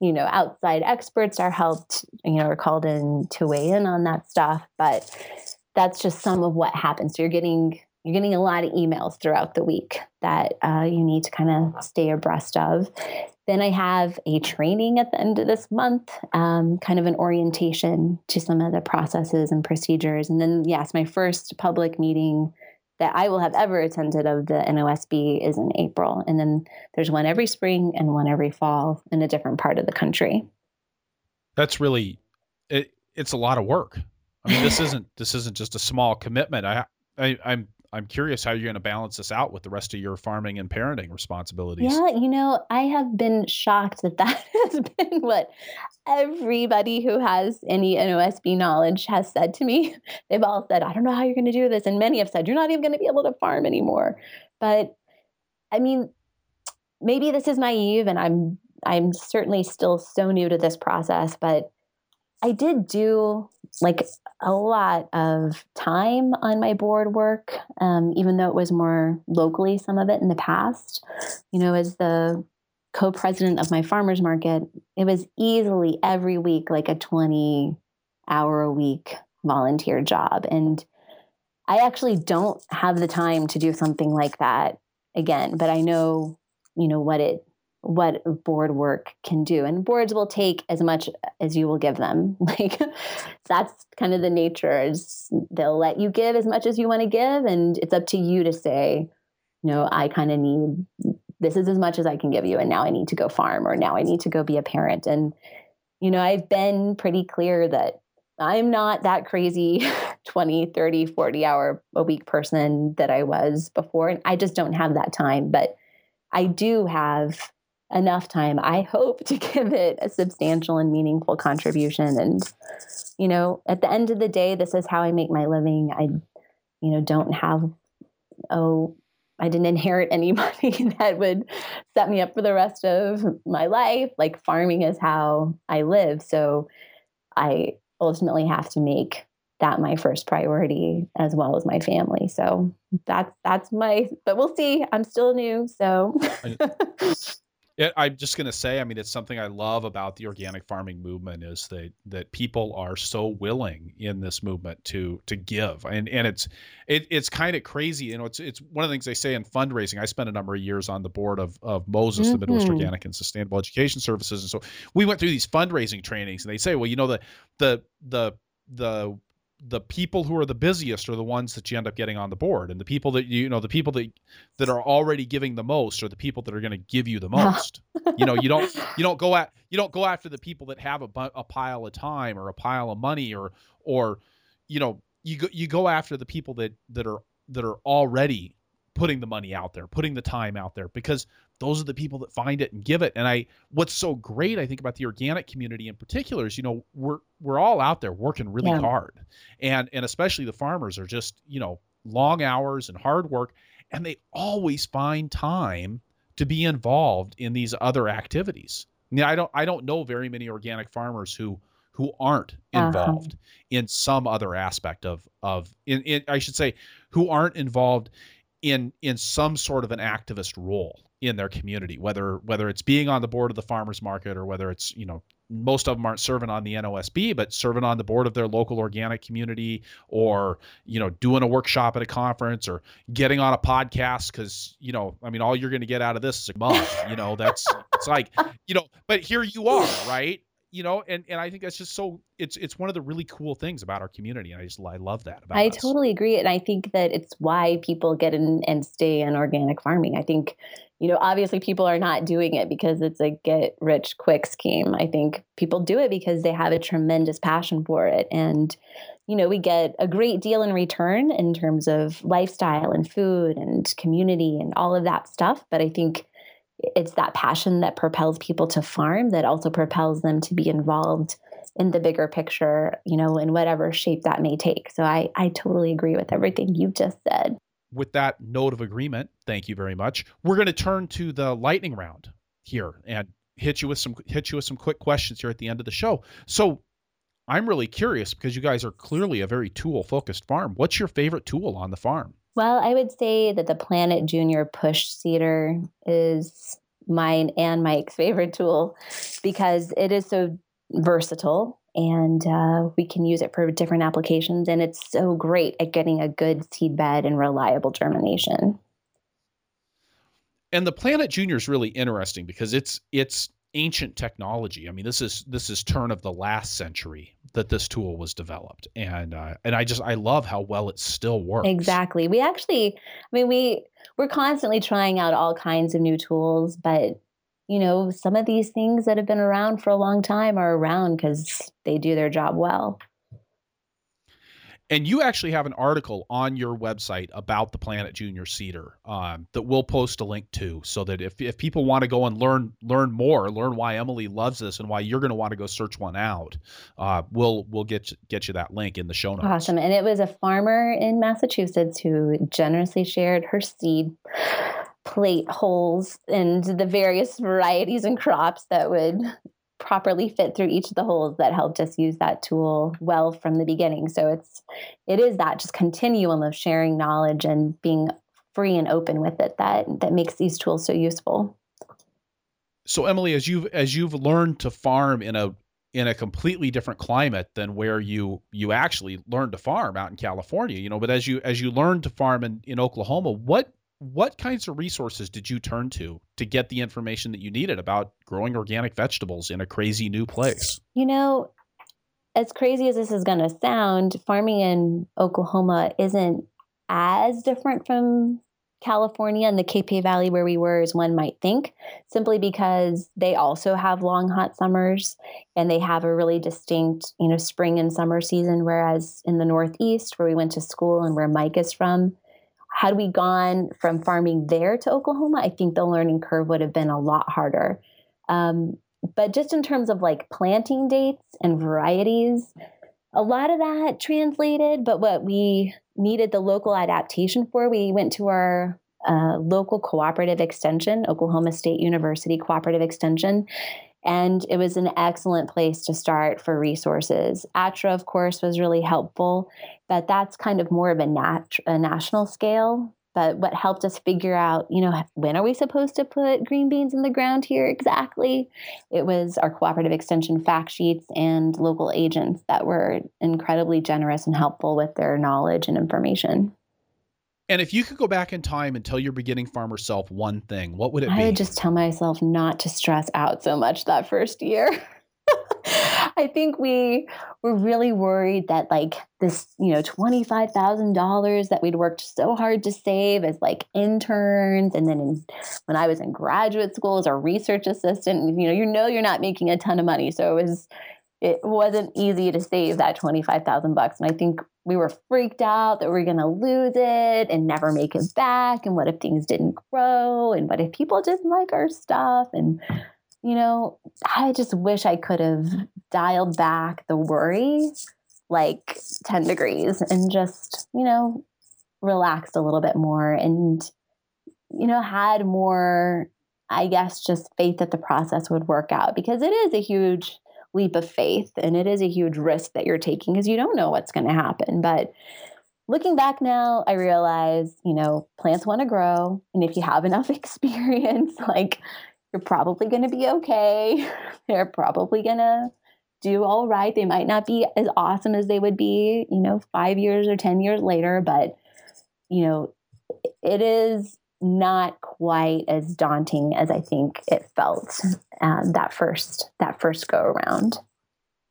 you know outside experts are helped you know are called in to weigh in on that stuff but that's just some of what happens so you're getting you're getting a lot of emails throughout the week that uh, you need to kind of stay abreast of then i have a training at the end of this month um, kind of an orientation to some of the processes and procedures and then yes my first public meeting that I will have ever attended of the NOSB is in April. And then there's one every spring and one every fall in a different part of the country. That's really it, it's a lot of work. I mean, this isn't this isn't just a small commitment. I, I I'm I'm curious how you're going to balance this out with the rest of your farming and parenting responsibilities. Yeah, you know, I have been shocked that that [laughs] has been what everybody who has any NOSB knowledge has said to me. [laughs] They've all said, I don't know how you're going to do this. And many have said, you're not even going to be able to farm anymore. But I mean, maybe this is naive and I'm I'm certainly still so new to this process, but I did do like a lot of time on my board work, um, even though it was more locally, some of it in the past. You know, as the co president of my farmers market, it was easily every week like a 20 hour a week volunteer job. And I actually don't have the time to do something like that again, but I know, you know, what it what board work can do and boards will take as much as you will give them. [laughs] Like that's kind of the nature is they'll let you give as much as you want to give and it's up to you to say know i kind of need this is as much as i can give you and now i need to go farm or now i need to go be a parent. And you know i've been pretty clear that i'm not that crazy [laughs] 20 30 40 hour a week person that i was before and i just don't have that time. But i do have enough time, I hope, to [laughs] give it a substantial and meaningful contribution. And, you know, at the end of the day, this is how I make my living. I, you know, don't have, oh, I didn't inherit any [laughs] money that would set me up for the rest of my life. Like farming is how I live. So I ultimately have to make that my first priority as well as my family. So that's that's my but we'll see. I'm still new, so [laughs] It, I'm just going to say, I mean, it's something I love about the organic farming movement is that that people are so willing in this movement to to give, and and it's it, it's kind of crazy. You know, it's it's one of the things they say in fundraising. I spent a number of years on the board of of MOSES, mm-hmm. the Midwest. Organic and Sustainable Education Services, and so we went through these fundraising trainings, and they say, well, you know, the the the the the people who are the busiest are the ones that you end up getting on the board. And the people that you know the people that that are already giving the most are the people that are going to give you the most. You know you don't [laughs] you don't go at you don't go after the people that have a, a pile of time or a pile of money or or you know you go you go after the people that that are that are already putting the money out there putting the time out there because those are the people that find it and give it and i what's so great i think about the organic community in particular is you know we're we're all out there working really yeah. hard and and especially the farmers are just you know long hours and hard work and they always find time to be involved in these other activities I, mean, I don't i don't know very many organic farmers who who aren't uh-huh. involved uh-huh. in some other aspect of of in, in i should say who aren't involved in in some sort of an activist role in their community whether whether it's being on the board of the farmers market or whether it's you know most of them aren't serving on the NOSB, but serving on the board of their local organic community, or you know, doing a workshop at a conference, or getting on a podcast. Because you know, I mean, all you're going to get out of this is a mug. You know, that's it's like you know, but here you are, right? You know and and i think that's just so it's it's one of the really cool things about our community and i just i love that i us. totally agree and i think that it's why people get in and stay in organic farming i think you know obviously people are not doing it because it's a get rich quick scheme i think people do it because they have a tremendous passion for it and you know we get a great deal in return in terms of lifestyle and food and community and all of that stuff but i think it's that passion that propels people to farm that also propels them to be involved in the bigger picture, you know, in whatever shape that may take. So I, I totally agree with everything you just said. With that note of agreement, thank you very much. We're going to turn to the lightning round here and hit you with some hit you with some quick questions here at the end of the show. So I'm really curious because you guys are clearly a very tool focused farm. What's your favorite tool on the farm? Well, I would say that the Planet Junior push seeder is mine and Mike's [laughs] favorite tool because it is so versatile and uh, we can use it for different applications. And it's so great at getting a good seed bed and reliable germination. And the Planet Junior is really interesting because it's it's ancient technology. I mean, this is this is turn of the last century that this tool was developed, and uh, and I just I love how well it still works. Exactly. We actually, I mean, we we're constantly trying out all kinds of new tools, but you know, some of these things that have been around for a long time are around because they do their job well. And you actually have an article on your website about the Planet Junior Seeder um, that we'll post a link to, so that if, if people want to go and learn learn more, learn why Emily loves this and why you're going to want to go search one out, uh, we'll we'll get get you that link in the show notes. Awesome! And it was a farmer in Massachusetts who generously shared her seed plate holes and the various varieties and crops that would properly fit through each of the holes that helped us use that tool well from the beginning. So it's it is that just continuum of sharing knowledge and being free and open with it that that makes these tools so useful. So Emily, as you've as you've learned to farm in a in a completely different climate than where you you actually learned to farm out in California, you know, but as you as you learned to farm in, in Oklahoma, what what kinds of resources did you turn to to get the information that you needed about growing organic vegetables in a crazy new place? You know, as crazy as this is going to sound, farming in Oklahoma isn't as different from California and the Capay Valley where we were as one might think, simply because they also have long hot summers and they have a really distinct, you know, spring and summer season. Whereas in the Northeast, where we went to school and where Mike is from, had we gone from farming there to Oklahoma, I think the learning curve would have been a lot harder. Um, but just in terms of like planting dates and varieties, a lot of that translated. But what we needed the local adaptation for, we went to our uh, local cooperative extension, Oklahoma State University Cooperative Extension, and it was an excellent place to start for resources. ATTRA, of course, was really helpful, but that's kind of more of a, nat- a national scale. But what helped us figure out, you know, when are we supposed to put green beans in the ground here exactly? It was our cooperative extension fact sheets and local agents that were incredibly generous and helpful with their knowledge and information. And if you could go back in time and tell your beginning farmer self one thing, what would it I be? I would just tell myself not to stress out so much that first year. [laughs] I think we were really worried that like this, you know, $25,000 that we'd worked so hard to save as like interns. And then in, when I was in graduate school as a research assistant, you know, you know, you're not making a ton of money. So it was, it wasn't easy to save that 25,000 bucks. And I think we were freaked out that we are going to lose it and never make it back. And what if things didn't grow? And what if people didn't like our stuff? And, you know, I just wish I could have dialed back the worry like 10 degrees and just, you know, relaxed a little bit more and, you know, had more, I guess, just faith that the process would work out because it is a huge leap of faith and it is a huge risk that you're taking because you don't know what's going to happen but looking back now i realize you know plants want to grow and if you have enough [laughs] experience like you're probably going to be okay. [laughs] They're probably going to do all right. They might not be as awesome as they would be, you know, five years or 10 years later, but, you know, it is not quite as daunting as I think it felt um, that first that first go around.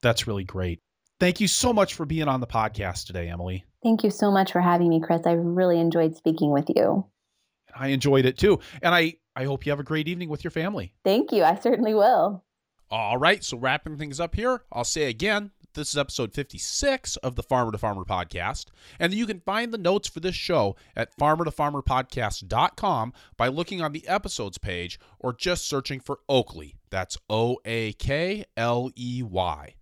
That's really great. Thank you so much for being on the podcast today, Emily. Thank you so much for having me, Chris. I really enjoyed speaking with you. I enjoyed it too. And I, I hope you have a great evening with your family. Thank you. I certainly will. All right. So, wrapping things up here, I'll say again this is episode 56 of the Farmer to Farmer podcast. And you can find the notes for this show at farmertofarmerpodcast.com by looking on the episodes page or just searching for Oakley. That's O A K L E Y.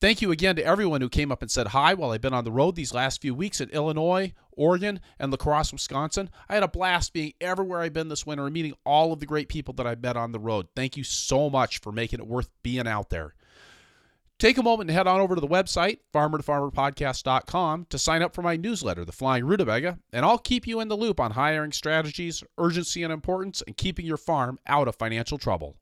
Thank you again to everyone who came up and said hi while I've been on the road these last few weeks in Illinois, Oregon, and La Crosse, Wisconsin. I had a blast being everywhere I've been this winter and meeting all of the great people that I met on the road. Thank you so much for making it worth being out there. Take a moment and head on over to the website, farmertofarmerpodcast.com, to sign up for my newsletter, The Flying Rutabaga, and I'll keep you in the loop on hiring strategies, urgency and importance, and keeping your farm out of financial trouble.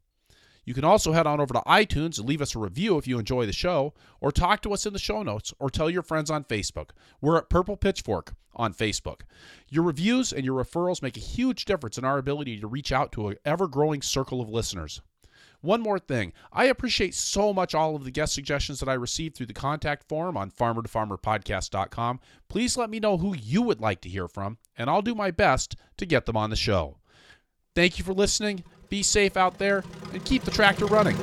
You can also head on over to iTunes and leave us a review if you enjoy the show, or talk to us in the show notes, or tell your friends on Facebook. We're at Purple Pitchfork on Facebook. Your reviews and your referrals make a huge difference in our ability to reach out to an ever growing circle of listeners. One more thing. I appreciate so much all of the guest suggestions that I received through the contact form on farmertofarmerpodcast.com. Please let me know who you would like to hear from, and I'll do my best to get them on the show. Thank you for listening. Be safe out there and keep the tractor running.